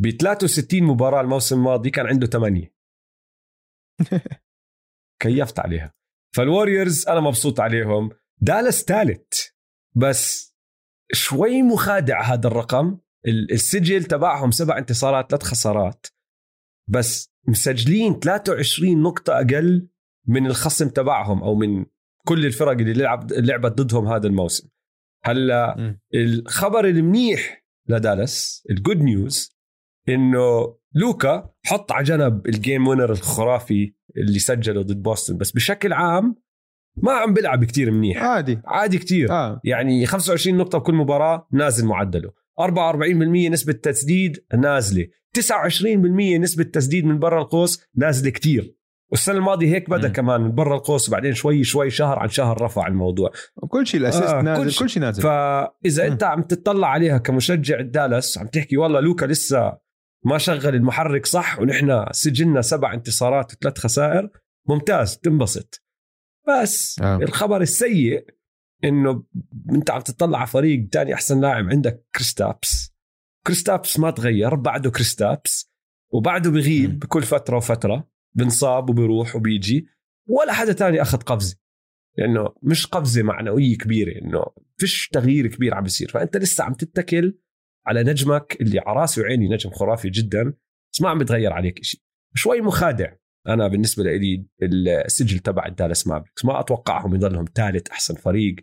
ب 63 مباراة الموسم الماضي كان عنده ثمانية كيفت عليها فالوريورز أنا مبسوط عليهم دالاس ثالث بس شوي مخادع هذا الرقم ال- السجل تبعهم سبع انتصارات ثلاث خسارات. بس مسجلين 23 نقطة أقل من الخصم تبعهم أو من كل الفرق اللي لعب لعبت ضدهم هذا الموسم. هلا. الخبر المنيح لدالاس ال good news إنه لوكا حط على جنب ال game winner الخرافي اللي سجله ضد بوسطن بس بشكل عام ما عم بيلعب كتير منيح. عادي. عادي كتير. آه. يعني 25 نقطة بكل مباراة نازل معدله. 44% نسبة تسديد نازلة 29% نسبة تسديد من برا القوس نازلة كتير والسنة الماضية هيك بدأ مم. كمان من برا القوس وبعدين شوي شوي شهر عن شهر رفع الموضوع كل شيء ال assist آه، كل نازل شيء. كل شيء نازل فإذا مم. أنت عم تطلع عليها كمشجع دالاس عم تحكي والله لوكا لسه ما شغل المحرك صح ونحن سجلنا سبع انتصارات وثلاث خسائر ممتاز تنبسط بس آه. الخبر السيء إنه أنت عم تطلع على فريق تاني أحسن لاعب عندك كريستابس كريستابس ما تغير بعده كريستابس وبعده بغيب. بكل فترة وفترة بنصاب وبيروح وبيجي ولا حدا تاني أخذ قفزة. لأنه مش قفزة معنوية كبيرة إنه فيش تغيير كبير عم بيصير. فأنت لسه عم تتكل على نجمك اللي على راسي وعيني نجم خرافي جدا بس ما عم بتغير عليك شيء شوي مخادع أنا بالنسبة لي السجل تبع الدالاس مافريكس ما أتوقعهم يضلهم ثالث أحسن فريق.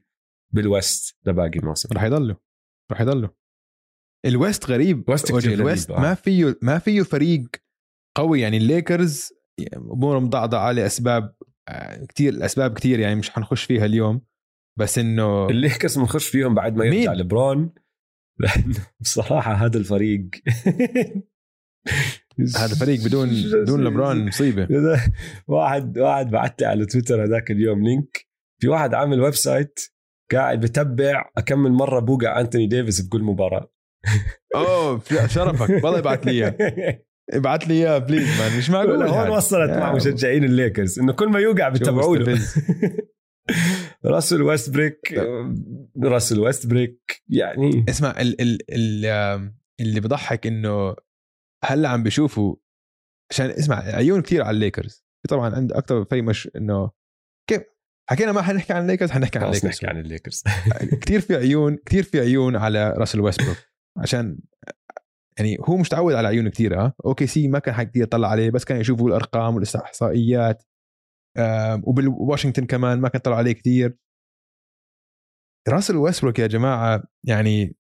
بال West. لباقي الموسم رح يضلوا رح يضلوا ال West غريب. West ال West آه. ما فيه ما فيه فريق قوي. يعني الليكرز أمورهم لاسباب آه، كتير الاسباب كتير يعني مش حنخش فيها اليوم. بس إنه الليكرز بنخش فيهم بعد ما يرجع؟ لبرون لأنه بصراحة هذا الفريق. هذا فريق بدون بدون لبرون مصيبة. واحد واحد بعت على تويتر هذاك اليوم link. في واحد عامل website قاعد بتبع أكم مرة بوقع أنتوني ديفيس بكل مباراة. أوه شرفك. والله ابعت لي إياه. ابعت لي إياه please man مش معقول؟ هون هاد. وصلت مع مشجعين الليكرز إنه كل ما يوقع شو بتابعوا له. راسل ويستبروك راسل ويستبروك يعني. اسمع ال ال ال اللي بضحك إنه هلأ عم بيشوفوا عشان اسمع عيون كثير على الليكرز. طبعا عند أكثر فريق مش إنه حكينا ما حنحكي عن الليكرز حنحكي عن الليكرز نحكي عن الليكرز كثير في عيون كثير في عيون على راسل ويستبروك عشان يعني هو مش تعود على عيون كثير ها. OKC ما كان حد كثير يطلع عليه بس كان يشوفوا الأرقام والإحصائيات. وبالواشنطن كمان ما كان طلع عليه كثير راسل ويسبروك يا جماعة يعني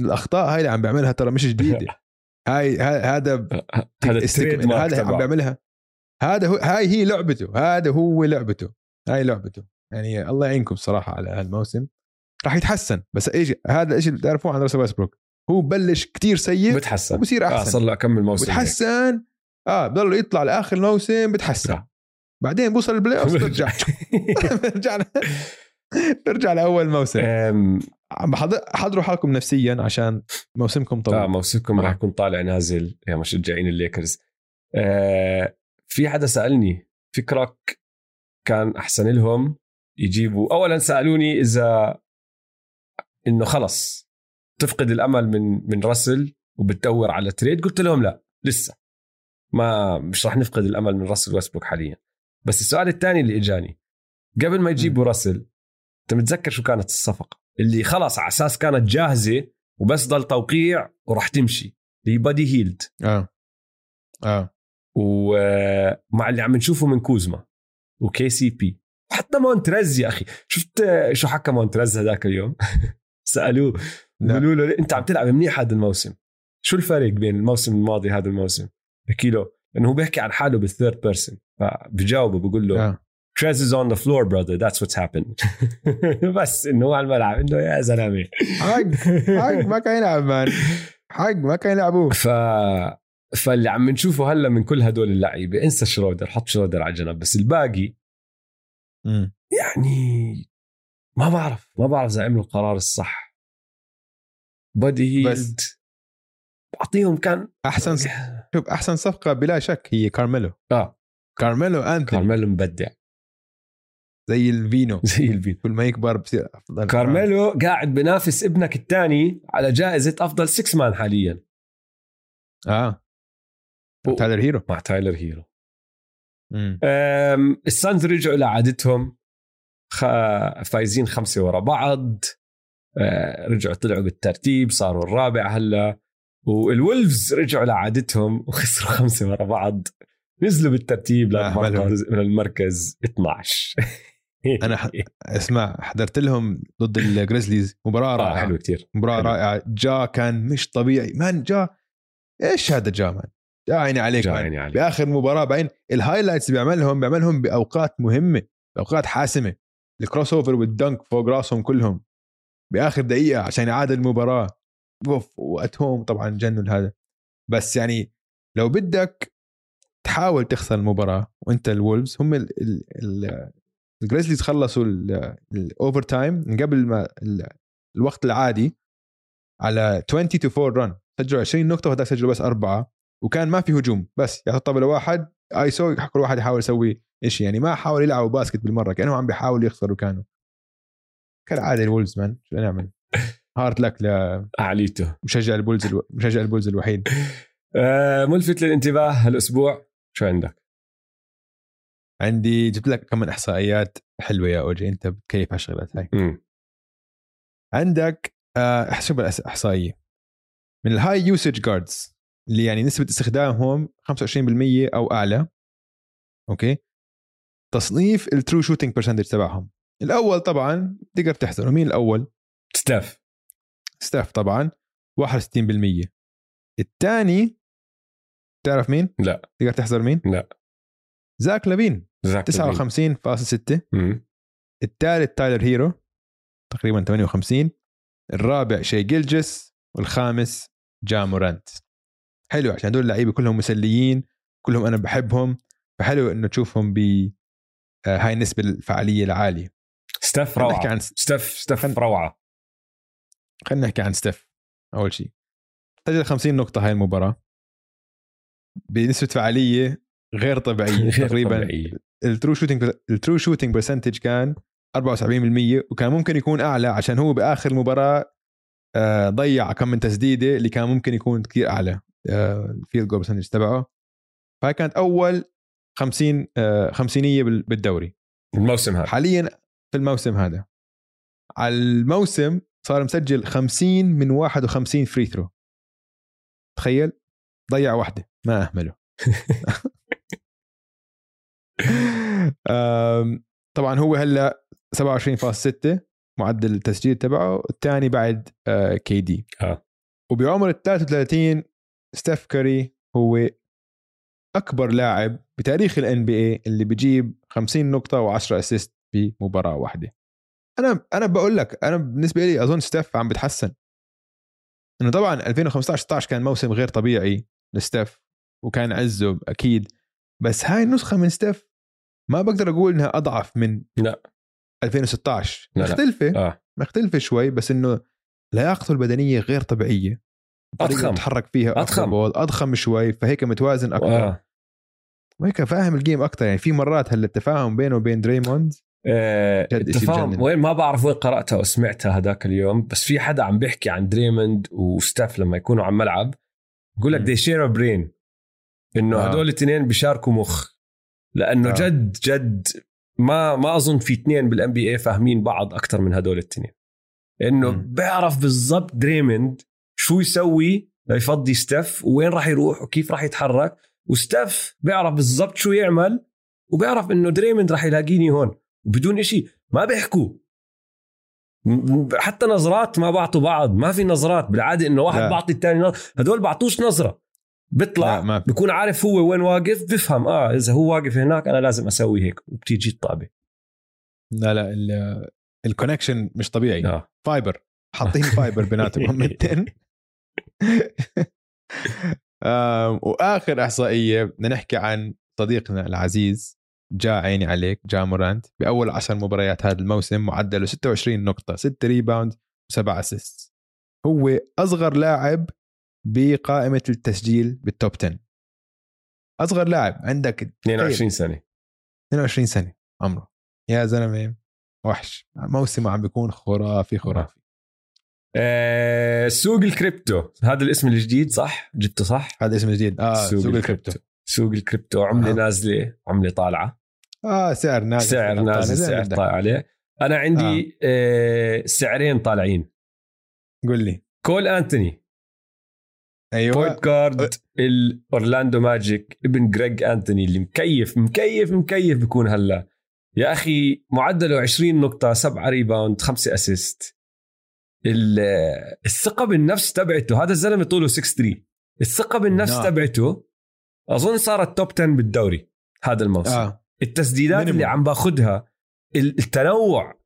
الأخطاء هاي اللي عم بيعملها ترى مش جديدة. هاي هذا هذا هذا عم بيعملها. هذا هو هاي هي لعبته هذا هو لعبته. هاي لعبته. يعني الله يعينكم صراحة على هالموسم. راح يتحسن بس إيش هذا الشيء اللي بتعرفوه عن راسل ويسبروك هو بلش كتير سيء بتحسن وبصير آه احسن صار له كم موسم بتحسن آه بضل يطلع لآخر الموسم بتحسن. آه. بعدين بوصل ال playoff برجع برجع برجع لأول موسم. عم حضروا حالكم نفسيا عشان موسمكم آه طويل موسمكم راح يكون طالع نازل يا مشجعين الليكرز. آه في حدا سألني فكرك كان أحسن لهم يجيبوا. اولا سألوني إذا إنه خلص تفقد الأمل من من راسل وبتدور على trade؟ قلت لهم لا لسه. ما مش راح نفقد الأمل من راسل ويستبروك حاليا. بس السؤال الثاني اللي إجاني قبل ما يجيبوا راسل أنت متذكر شو كانت الصفقة؟ اللي خلص على أساس كانت جاهزة وبس ضل توقيع وراح تمشي اللي بادي هيلد. آه. آه. ومع اللي عم نشوفه من كوزما. و KCP. وحتى مونتريز يا أخي. شفت شو حكى مونتريز هذاك اليوم؟ سألوه. قالوا له أنت عم تلعب منيح هذا الموسم. شو الفرق بين الموسم الماضي هذا الموسم بحكي له انه هو بيحكي عن حاله بال third person فبجاوبه بقول له Trez is on the floor brother. That's what's happened. بس إنه هو على الملعب. إنه يا زلمة. حق حق ما كان يلعب man حق ما كان يلعبوه. ف فاللي عم نشوفه هلا من كل هدول اللعيبة انسى شرودر حط شرودر على جنب بس الباقي مم. يعني ما بعرف ما بعرف إذا عملوا القرار الصح. بادي هيلد بعطيهم كان أحسن شوف أحسن صفقة بلا شك هي كارميلو. آه. كارميلو أنتوني. كارميلو مبدع. زي ال vino. زي ال wine كل ما يكبر بصير أفضل كارميلو. قاعد بنافس ابنك الثاني على جائزة أفضل 6 man حاليا. آه. تايلر هيرو. مع تايلر هيرو. السانز رجعوا لعادتهم خ... فايزين خمسة ورا بعض. أه، رجعوا طلعوا بالترتيب صاروا الرابع هلا. والولفز رجعوا لعادتهم وخسروا خمسة ورا بعض. نزلوا بالترتيب لا، للمركز من المركز 12 أنا ح- اسمع حضرت لهم ضد الجريزليز مباراة آه رائعة. حلو كتير. مباراة حلو. رائعة. جا كان مش طبيعي. man جا. إيش هذا جا man؟ جا عيني عليك man. عيني عليك. بآخر مباراة بعدين ال highlights اللي بيعملهم بيعملهم بأوقات مهمة بأوقات حاسمة. ال crossover وال dunk فوق راسهم كلهم. بآخر دقيقة عشان يعادل المباراة. أوف وقتهم طبعا جنوا هذا. بس يعني لو بدك تحاول تخسر المباراة وأنت الولفز هم ال- ال- ال- الجريزليز خلصوا ال overtime من قبل ما ال- الوقت العادي على 20 to 4 run سجلوا 20 نقطة وهذاك سجلوا بس أربعة. وكان ما في هجوم بس يعطوا طابة لواحد ايسو كل واحد يحاول يسوي شيء يعني ما حاول يلعبوا basket بالمرة كأنهم عم بيحاولوا يخسروا كانوا. كالعادة ال Wolves man شو نعمل؟ hard luck أعليته. لمشجع البولز ألو... مشجع البولز الوحيد. أه ملفت للانتباه هالأسبوع. شو عندك؟ عندي جبت لك كمان إحصائيات حلوة يا أوجي أنت بتكيف على الشغلات هاي. عندك آه شوف الاحصائيه من ال high usage guards اللي يعني نسبة استخدامهم 25% أو أعلى. أوكي؟ تصنيف ال true shooting percentage تبعهم. الأول طبعا تقدر تحزره. مين الأول؟ ستيف. ستيف طبعا. 61% الثاني تعرف مين؟ لا. تقدر تحزر مين؟ لا. زاك لافين زاك 59.6 مم. الثالث تايلر هيرو. تقريبا 58 الرابع شي جيلجس. والخامس جا مورانت حلو عشان هدول اللعيبة كلهم مسليين كلهم أنا بحبهم فحلو إنه تشوفهم ب آه، هاي النسبة الفعالية العالية. ستيف خلينا نحكي روعه عن ستيف ستيف خل- روعة. خلينا نحكي عن ستيف أول شيء سجل 50 نقطة هاي المباراة. بنسبة فعالية غير طبيعية غير تقريبا. طبيعية. ال true shooting ال true shooting percentage كان 74% وكان ممكن يكون أعلى عشان هو بآخر المباراه آه، ضيع كم من تسديدة اللي كان ممكن يكون كثير أعلى. ال field goal percentage تبعه. فهي كانت أول 50 آه، خمسينية بال- بالدوري. الموسم هذا. حاليا في الموسم هذا. على الموسم صار مسجل 50 من 51 free throw تخيل؟ ضيع واحدة. ما أهمله. طبعا هو هلأ 27.6 معدل التسجيل تبعه الثاني بعد KD آه. وبعمر ال 33 ستيف كاري هو أكبر لاعب بتاريخ ال NBA اللي بيجيب 50 نقطة و10 assist بمباراة واحدة. أنا أنا بقول لك أنا بالنسبة لي أظن ستيف عم بتحسن. إنه طبعا 2015 16 كان موسم غير طبيعي لستيف وكان عزه أكيد. بس هاي النسخة من ستيف ما بقدر أقول إنها أضعف من لا. 2016 لا، لا. مختلفة. آه. مختلفة شوي بس إنه لياقته البدنية غير طبيعية. أضخم. بتحرك فيها بول أضخم شوي فهيك متوازن أكثر آه. وهيك فاهم ال game أكثر يعني في مرات هلا التفاهم بينه وبين دريموند آه، التفاهم. وين ما بعرف وين قراتها أو سمعتها هذاك اليوم بس في حدا عم بيحكي عن دريموند وستيف لما يكونوا على الملعب بقول لك. they share brain إنه آه. هدول الاثنين بيشاركوا مخ لأنه آه. جد جد ما ما أظن في اثنين بال NBA فاهمين بعض أكثر من هدول الاثنين إنه. بيعرف بالضبط دريموند شو يسوي؟ ليفضي ستيف. وين راح يروح؟ وكيف راح يتحرك؟ وستيف بيعرف بالضبط شو يعمل وبيعرف إنه دريموند راح يلاقيني هون. وبدون إشي. ما بيحكوا. حتى نظرات ما بعطوا بعض. ما في نظرات. بالعادة إنه واحد لا. بعطي الثاني نظرة هدول بعطوش نظرة. بيطلع ما في. بكون عارف هو وين واقف بفهم. آه إذا هو واقف هناك أنا لازم أسوي هيك. وبتيجي الطابة. لا لا ال- connection مش طبيعي. آه fiber حاطين fiber بيناتهم. هم التين آم، وآخر إحصائية بدنا نحكي عن صديقنا العزيز جا عيني عليك جا مورانت بأول عشر مباريات هذا الموسم معدله 26 نقطة 6 rebound و7 assist هو أصغر لاعب بقائمة التسجيل بال top 10 أصغر لاعب عندك 22 سنة. 22 سنة عمره. يا زلمة وحش. موسمه عم بيكون خرافي خرافي. آه سوق الكريبتو. هذا الاسم الجديد صح؟ جبته صح؟ هذا اسم جديد. آه سوق, الكريبتو. سوق الكريبتو. عملة آه. نازلة. عملة طالعة. آه سعر نازل. سعر نازل سعر. طالع عليه. أنا عندي آه. سعرين طالعين. قول لي. كول أنتوني. أيوه. point guard ال Orlando Magic ابن جريج انتوني اللي مكيف مكيف مكيف بيكون هلا. يا أخي معدله 20 نقطة 7 rebound 5 assist الثقة بالنفس تبعته هذا الزلمة طوله 6 3 الثقة بالنفس نعم. تبعته أظن صارت top 10 بالدوري هذا الموسم. آه. التسديدات Minimum. اللي عم باخذها ال- التنوع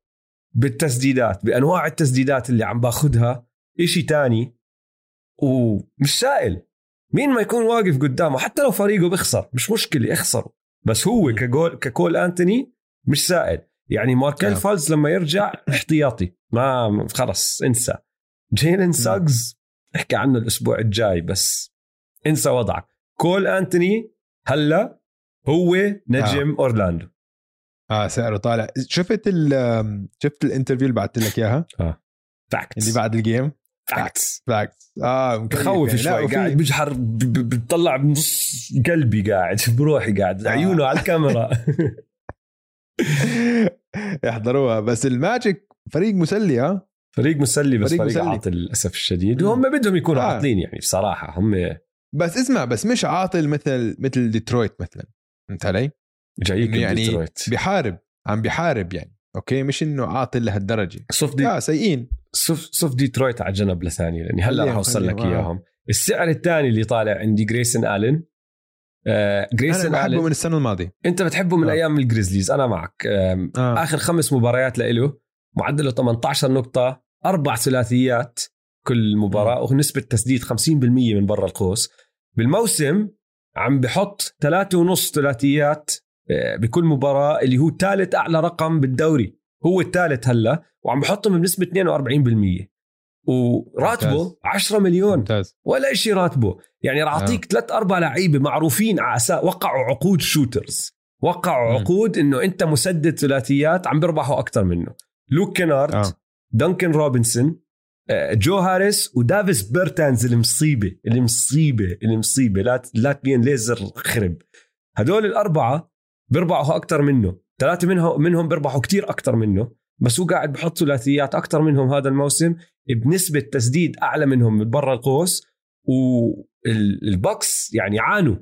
بالتسديدات بأنواع التسديدات اللي عم باخذها إشي تاني. ومش سائل. مين ما يكون واقف قدامه حتى لو فريقه بيخسر مش مشكلة يخسروا. بس هو. كجول ككول أنتوني مش سائل. يعني ماركل آه. فالز لما يرجع احتياطي. ما خلص انسى. جيلن ساجز احكي عنه الأسبوع الجاي بس. انسى وضعك كول أنتوني هلا هو نجم آه. أورلاندو. آه سعره طالع. شفت ال شفت الانترفيو اللي بعثت لك إياها؟ فاكتس اللي بعد الجيم؟ فاكتس فاكس آه بخوف يعني. شوي قاعد بجحر بتطلع بنص قلبي قاعد بروحي قاعد آه. عيونه على الكاميرا. يحضروها. بس الماجيك فريق مسلي ها؟ فريق مسلي بس فريق فريق. عاطل للأسف الشديد. وهم بدهم يكونوا آه. عاطلين يعني بصراحة. هم بس اسمع بس مش عاطل مثل مثل ديترويت مثلا. فهمت علي؟ إنه يعني ديترويت بيحارب عم بيحارب يعني. أوكي؟ مش إنه عاطل لهالدرجة. صف دي لا سيئين. صف, صف ديترويت على جنب لثانيه لاني هلأ خليهم- راح اوصل لك آه. إياهم. السعر الثاني اللي طالع عندي جريسون آلن. آه أنا بحبه من السنة الماضية. أنت بتحبه من آه. أيام الجريزليز أنا معك. آم، آه. آخر خمس مباريات له معدله 18 نقطة أربع ثلاثيات كل مباراة ونسبه تسديد 50% من برا القوس. بالموسم عم بحط ثلاثة ونص ثلاثيات آه، بكل مباراة اللي هو ثالث أعلى رقم بالدوري. هو الثالث هلأ وعم بحطهم بنسبة 42% وراتبه ممتاز. 10 مليون. ممتاز. ولا شيء راتبه. يعني راح آه. أعطيك ثلاث أربع لعيبة معروفين على أساس وقعوا عقود شوترز وقعوا مم. عقود إنه أنت مسدد ثلاثيات عم بيربحوا أكثر منه. لوك كينارد آه. دانكن روبنسون آه، جو هاريس ودافيس بيرتانز المصيبة المصيبة المصيبة. لا Latvian Laser خرب. هدول الأربعة بيربحوا أكثر منه. ثلاثة منهم منهم بيربحوا كتير أكثر منه. بس هو قاعد بحط ثلاثيات أكثر منهم هذا الموسم بنسبة تسديد أعلى منهم من برا القوس والبوكس يعني عانوا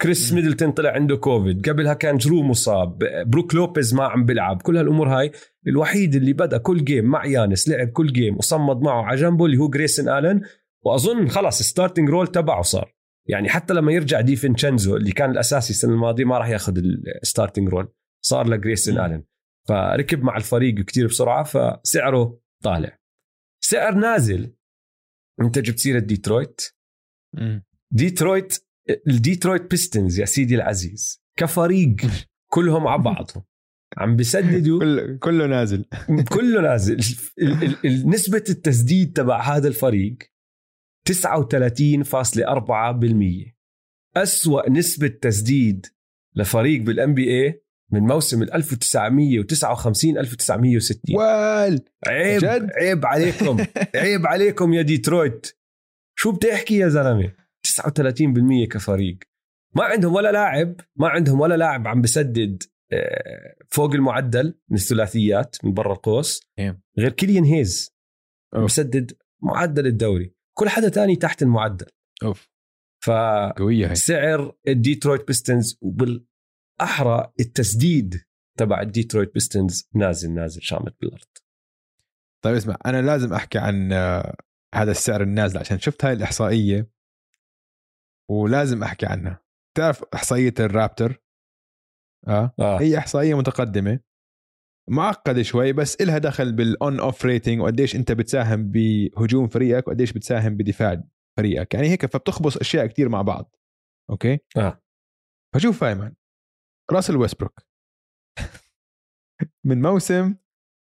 كريس. ميدلتون طلع عنده كوفيد قبلها كان جرو مصاب بروك لوبيز ما عم بيلعب كل هالأمور هاي الوحيد اللي بدأ كل game مع يانس لعب كل game وصمد معه على جنبه اللي هو جريسن آلن وأظن خلص starting role تبعه صار يعني حتى لما يرجع دي فينشينزو اللي كان الأساسي السنة الماضية ما راح ياخذ ال starting role صار لجريسن. آلن فركب مع الفريق كتير بسرعة فسعره طالع. سعر نازل. انت جبت سيرة ديترويت. ديترويت الديترويت بيستنز يا سيدي العزيز. كفريق كلهم على بعضهم عم بسددوا. كل كله نازل. كله نازل. نسبة التسديد تبع هذا الفريق 39.4% أسوأ نسبة تسديد لفريق بال NBA من موسم ال 1959 1960 وال! عيب جد؟ عيب عليكم. عيب عليكم يا ديترويت. شو بتحكي يا زلمة؟ 39% كفريق. ما عندهم ولا لاعب ما عندهم ولا لاعب عم بسدد آه، فوق المعدل من الثلاثيات من برا القوس. إيه. غير كيليان هيز. عم أوف. بسدد معدل الدوري. كل حدا تاني تحت المعدل. أوف. فسعر قوية هي. الديترويت بيستنز وبالاحرى التسديد تبع الديترويت بيستنز نازل نازل شامت بالأرض. طيب اسمع أنا لازم أحكي عن آه، هذا السعر النازل عشان شفت هاي الإحصائية ولازم أحكي عنها. تعرف إحصائية ال RAPTOR؟ آه. آه. هي إحصائية متقدمة معقدة شوي بس إلها دخل بال on off rating وقديش أنت بتساهم بهجوم فريقك وقديش بتساهم بدفاع فريقك. يعني هيك فبتخبص أشياء كتير مع بعض. أوكي؟ آه. فشوف ف يا man. راسل ويسبروك من موسم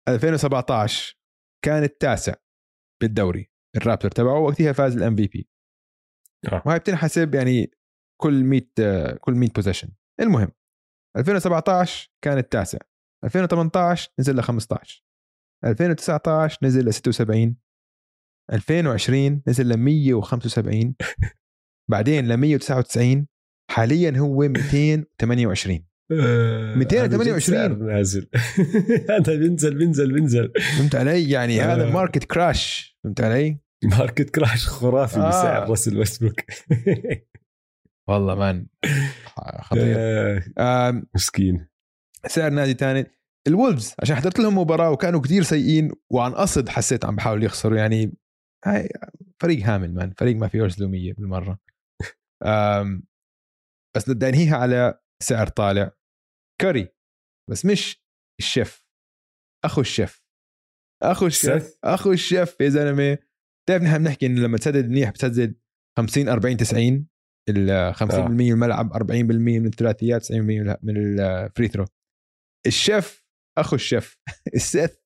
2017 كان التاسع بالدوري ال RAPTOR تبعه وقتها فاز ال MVP. آه. وهي بتنحسب يعني كل 100 آه، كل 100 possession المهم 2017 كان التاسع. 2018 نزل ل 15 2019 نزل ل 76 2020 نزل ل 175 بعدين ل 199 حاليا هو 228 آه، 228. هذا جد سعر نازل. هذا بينزل بينزل بينزل. فهمت علي؟ يعني آه. هذا market crash فهمت علي؟ market crash خرافي آه. بسعر راسل ويستبروك والله man خطير. آه، مسكين. سعر نازل تاني. الولفز عشان حضرت لهم مباراة وكانوا كتير سيئين وعن قصد حسيت عم بحاولوا يخسروا. يعني هاي فريق هامل man فريق ما فيه رسلوميه بالمرة. بس بدي انهيها على سعر طالع. كاري بس مش الشيف. أخو الشيف. أخو الشيف؟ أخو الشيف يا زلمة. بتعرف نحن بنحكي انه لما تسدد منيح بتسدد 50 40 90 ال 50% من الملعب 40% من الثلاثيات 90% من ال free throw الشيف أخو الشيف. ال سيث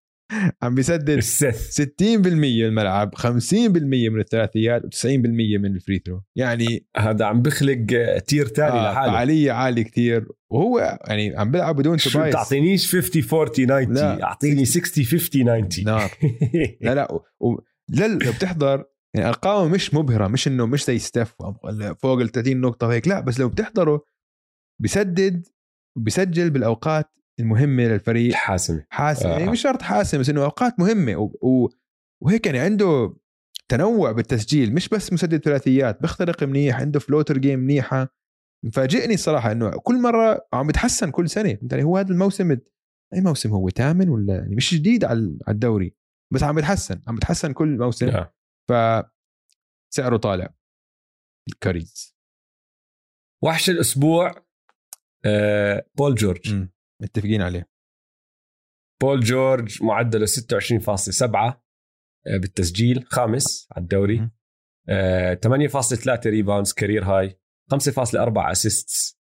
عم بيسدد السث 60% من الملعب 50% من الثلاثيات و90% من ال free throw. يعني هذا عم بخلق tier تاني آه لحاله. فعالية عالية كتير. وهو يعني عم بيلعب بدون شو توبايس بتعطينيش 50 40 90 لا. أعطيني 60 50 90 نار لا لا و... لو بتحضر يعني أرقامه مش مبهرة مش إنه مش زي ستيف فوق ال 30 نقطة وهيك لا بس لو بتحضره بيسدد وبيسجل بالأوقات المهمة للفريق. الحاسمه حاسم آه. يعني مش شرط حاسم بس إنه أوقات مهمة. و... و... وهيك يعني عنده تنوع بالتسجيل مش بس مسدد ثلاثيات بيخترق منيح عنده فلوتر جيم منيحة. مفاجئني الصراحة إنه كل مرة عم بتحسن كل سنة. يعني هو هذا الموسم أي موسم هو ثامن ولا يعني مش جديد على الدوري بس عم بتحسن عم بتحسن كل موسم. آه. ف سعره طالع. الكاريز وحش الأسبوع آه، بول جورج. مم. متفقين عليه. بول جورج معدله 26.7 آه، بالتسجيل خامس على الدوري. مم. آه، 8.3 rebounds career high. 5.4 assists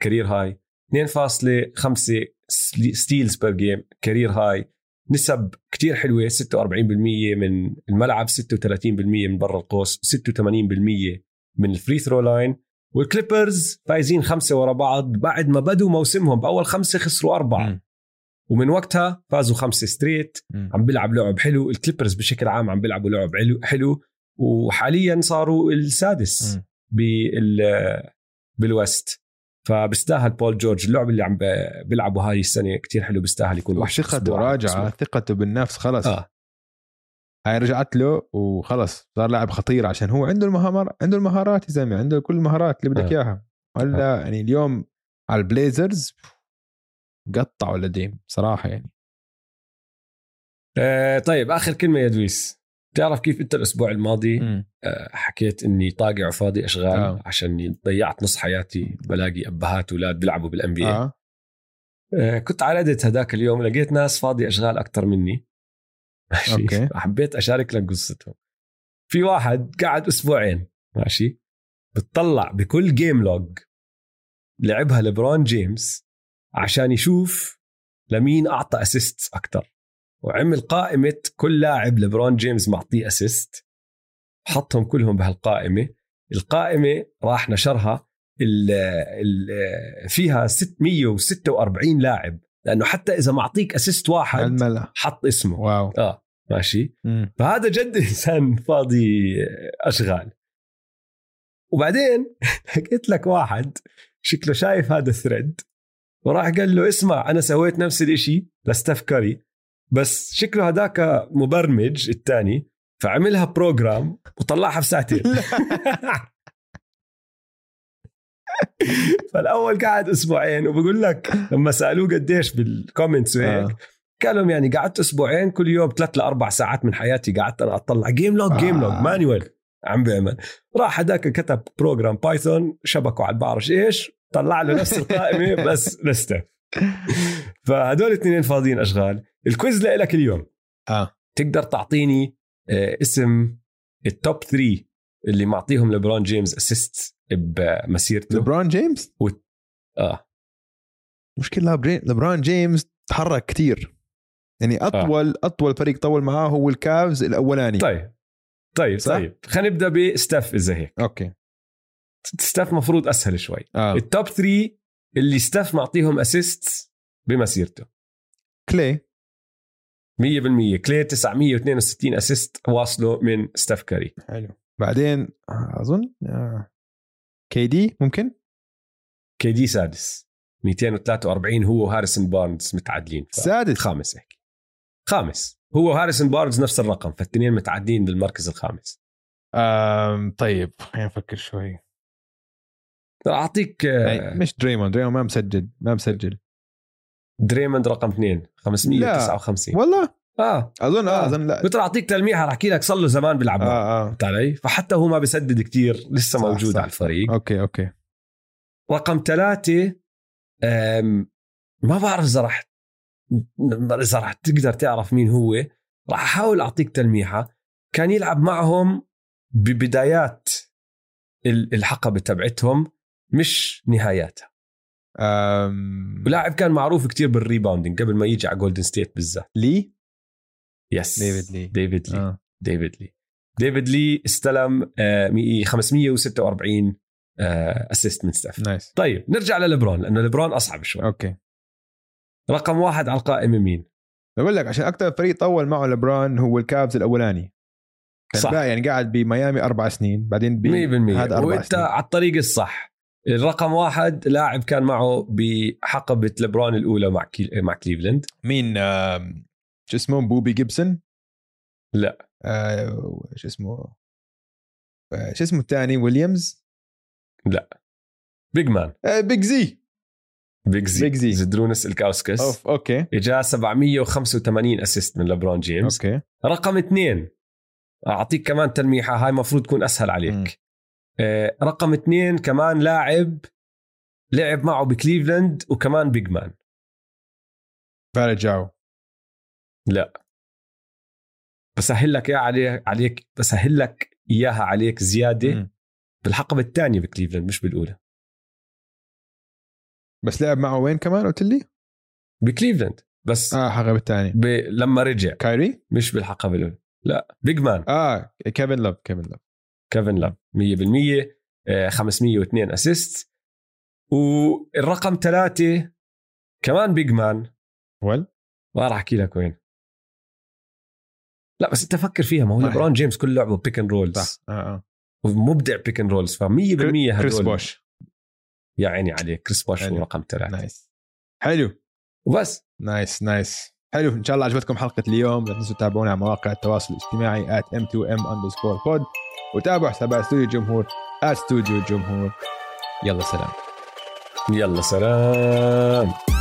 career high. 2.5 steals per game career high. نسب كتير حلوة 46% من الملعب 36% من برا القوس 86% من ال free throw line والكليبرز فايزين خمسة ورا بعض بعد ما بدوا موسمهم. بأول خمسة خسروا أربعة. مم. ومن وقتها فازوا خمسة straight مم. عم بيلعب لعب حلو. الكليبرز بشكل عام عم بيلعبوا لعب حلو وحاليا صاروا السادس. بال بال West. فبستاهل بول جورج. اللعب اللي عم ب- بيلعبوا هاي السنة كتير حلو بيستاهل يكون وحش. راجعة ثقته بالنفس خلص. آه. هاي رجعت له وخلص. صار لاعب خطير عشان هو عنده المهارات عنده المهارات يا زلمة عنده كل المهارات اللي بدك آه. إياها. ولا يعني اليوم على البليزرز قطعوا لديم صراحة يعني. آه طيب آخر كلمة يا دويس. تعرف كيف أنت الأسبوع الماضي. آه حكيت إني طاقع وفاضي أشغال آه. عشان ضيعت نص حياتي بلاقي أبهات واولاد بيلعبوا بال NBA. آه، كنت على هداك اليوم لقيت ناس فاضي أشغال أكثر مني. ماشي. حبيت أشارك لك قصتهم. في واحد قعد أسبوعين ماشي بتطلع بكل game log لعبها لبرون جيمس عشان يشوف لمين أعطى assist أكثر وعمل قائمة كل لاعب لبرون جيمس معطيه assist حطهم كلهم بهالقائمة. القائمة راح نشرها ال ال فيها 646 لاعب. لأنه حتى إذا معطيك assist واحد الملا حط اسمه. wow. آه. ماشي. فهذا جد إنسان فاضي أشغال. وبعدين لقيت لك واحد شكله شايف هذا ال thread وراح قال له اسمع أنا سويت نفس الإشي لستيف كاري بس شكله هذاك مبرمج الثاني فعملها program وطلعها بساعتين فالأول قعد أسبوعين وبقول لك لما سألوه قديش بال comments وهيك آه. قال لهم يعني قعدت أسبوعين كل يوم ثلاث لاربع ساعات من حياتي قعدت أنا أطلع game log game log. manual عم بيعمل. راح هذاك كتب program Python شبكوا على بعرف إيش؟ طلع له نفس القائمة بس لستاف فهدول الاثنين فاضيين أشغال. ال quiz لك اليوم. آه. تقدر تعطيني آه، اسم ال top 3 اللي معطيهم لبرون جيمس assist بمسيرته. لبرون جيمس آه. مشكلة لبرون جيمس تحرك كتير. يعني أطول آه. أطول فريق طول معاه هو الكافز الأولاني. طيب. طيب صح؟ طيب. خلينا نبدأ بستاف إذا هيك. okay. ستاف مفروض أسهل شوي. آه. ال top 3 اللي ستاف معطيهم assist بمسيرته. كلي. 100% كلي 962 assist واصلوا من ستاف كاري. حلو. بعدين آه، أظن آه. KD ممكن؟ KD سادس. 243 هو وهاريسون بارنز متعادلين. سادس. خامس هيك. خامس. هو وهاريسون بارنز نفس الرقم فالاثنين متعادلين بالمركز الخامس. آم طيب خلينا نفكر شوي. أعطيك آه، مش دريموند دريموند ما مسجل ما مسجل. دريموند رقم اثنين 559 والله؟ آه. أظن آه آه. أظن لا. كنت أعطيك تلميحه راح أحكي لك صار له زمان بيلعب آه آه. فهمت علي؟ فحتى هو ما بيسدد كتير لسه صح، موجود صح، على الفريق. okay okay. رقم ثلاثة أم، ما بعرف إذا راح إذا راح تقدر تعرف مين هو راح أحاول أعطيك تلميحة. كان يلعب معهم ببدايات ال- الحقبة تبعتهم مش نهاياتها. آم... ولاعب كان معروف كتير بال rebounding قبل ما يجي على جولدن ستيت بالذات. لي؟ yes ديفيد لي. ديفيد لي آه. ديفيد لي ديفيد لي استلم آه، مي- 546 assist من ستاف nice. طيب نرجع للبرون لأنه لبرون أصعب شوي. okay. رقم واحد على القائمة مين؟ بقول لك عشان أكثر فريق طول معه لبرون هو الكافز الأولاني. صح. بقى يعني قاعد بميامي أربع سنين بعدين 100% هذا أربع وأنت سنين. على الطريق الصح. الرقم واحد لاعب كان معه بحقبة لبرون الأولى مع كي... مع كليفلاند. مين شو اسمه؟ بوبي جيبسون؟ لا. آه شو اسمه؟ آه شو اسمه الثاني؟ ويليامز؟ big man آه Big Z Big Z Big Z. زدروناس إلجاوسكاس. أوف okay. إجا 785 assist من لبرون جيمس. okay. رقم اثنين. أعطيك كمان تلميحة هاي مفروض تكون أسهل عليك. آه رقم اثنين كمان لاعب لعب معه بكليفلاند وكمان big man. فاريجاو. لا. بسهل لك إياها عليك عليك بسهل لك إياها عليك زيادة مم. بالحقبة الثانية بكليفلاند مش بالأولى. بس لعب معه وين كمان قلت لي؟ بكليفلاند. بس آه حقب الثاني ب... لما رجع. كايري؟ مش بالحقبة الأولى. لا big man آه كيفن لوف كيفن لوف. كيفن لوف 100% آه، 502 assist والرقم ثلاثة كمان big man ول ما راح أحكي لك وين. لا بس أنت فكر فيها. ما هو ما ليبرون جيمس كل لعبه pick and rolls صح. آه آه. ومبدع pick and rolls ف 100% كريس هدول. بوش. يا عيني عليك كريس بوش. هو رقم ثلاثة. nice. حلو. وبس. nice nice. حلو إن شاء الله عجبتكم حلقة اليوم. لا تنسوا تتابعونا على مواقع التواصل الاجتماعي at m2m underscore pod. وتابعوا حسابات استوديو الجمهور at استوديو الجمهور. يلا سلام. يلا سلام.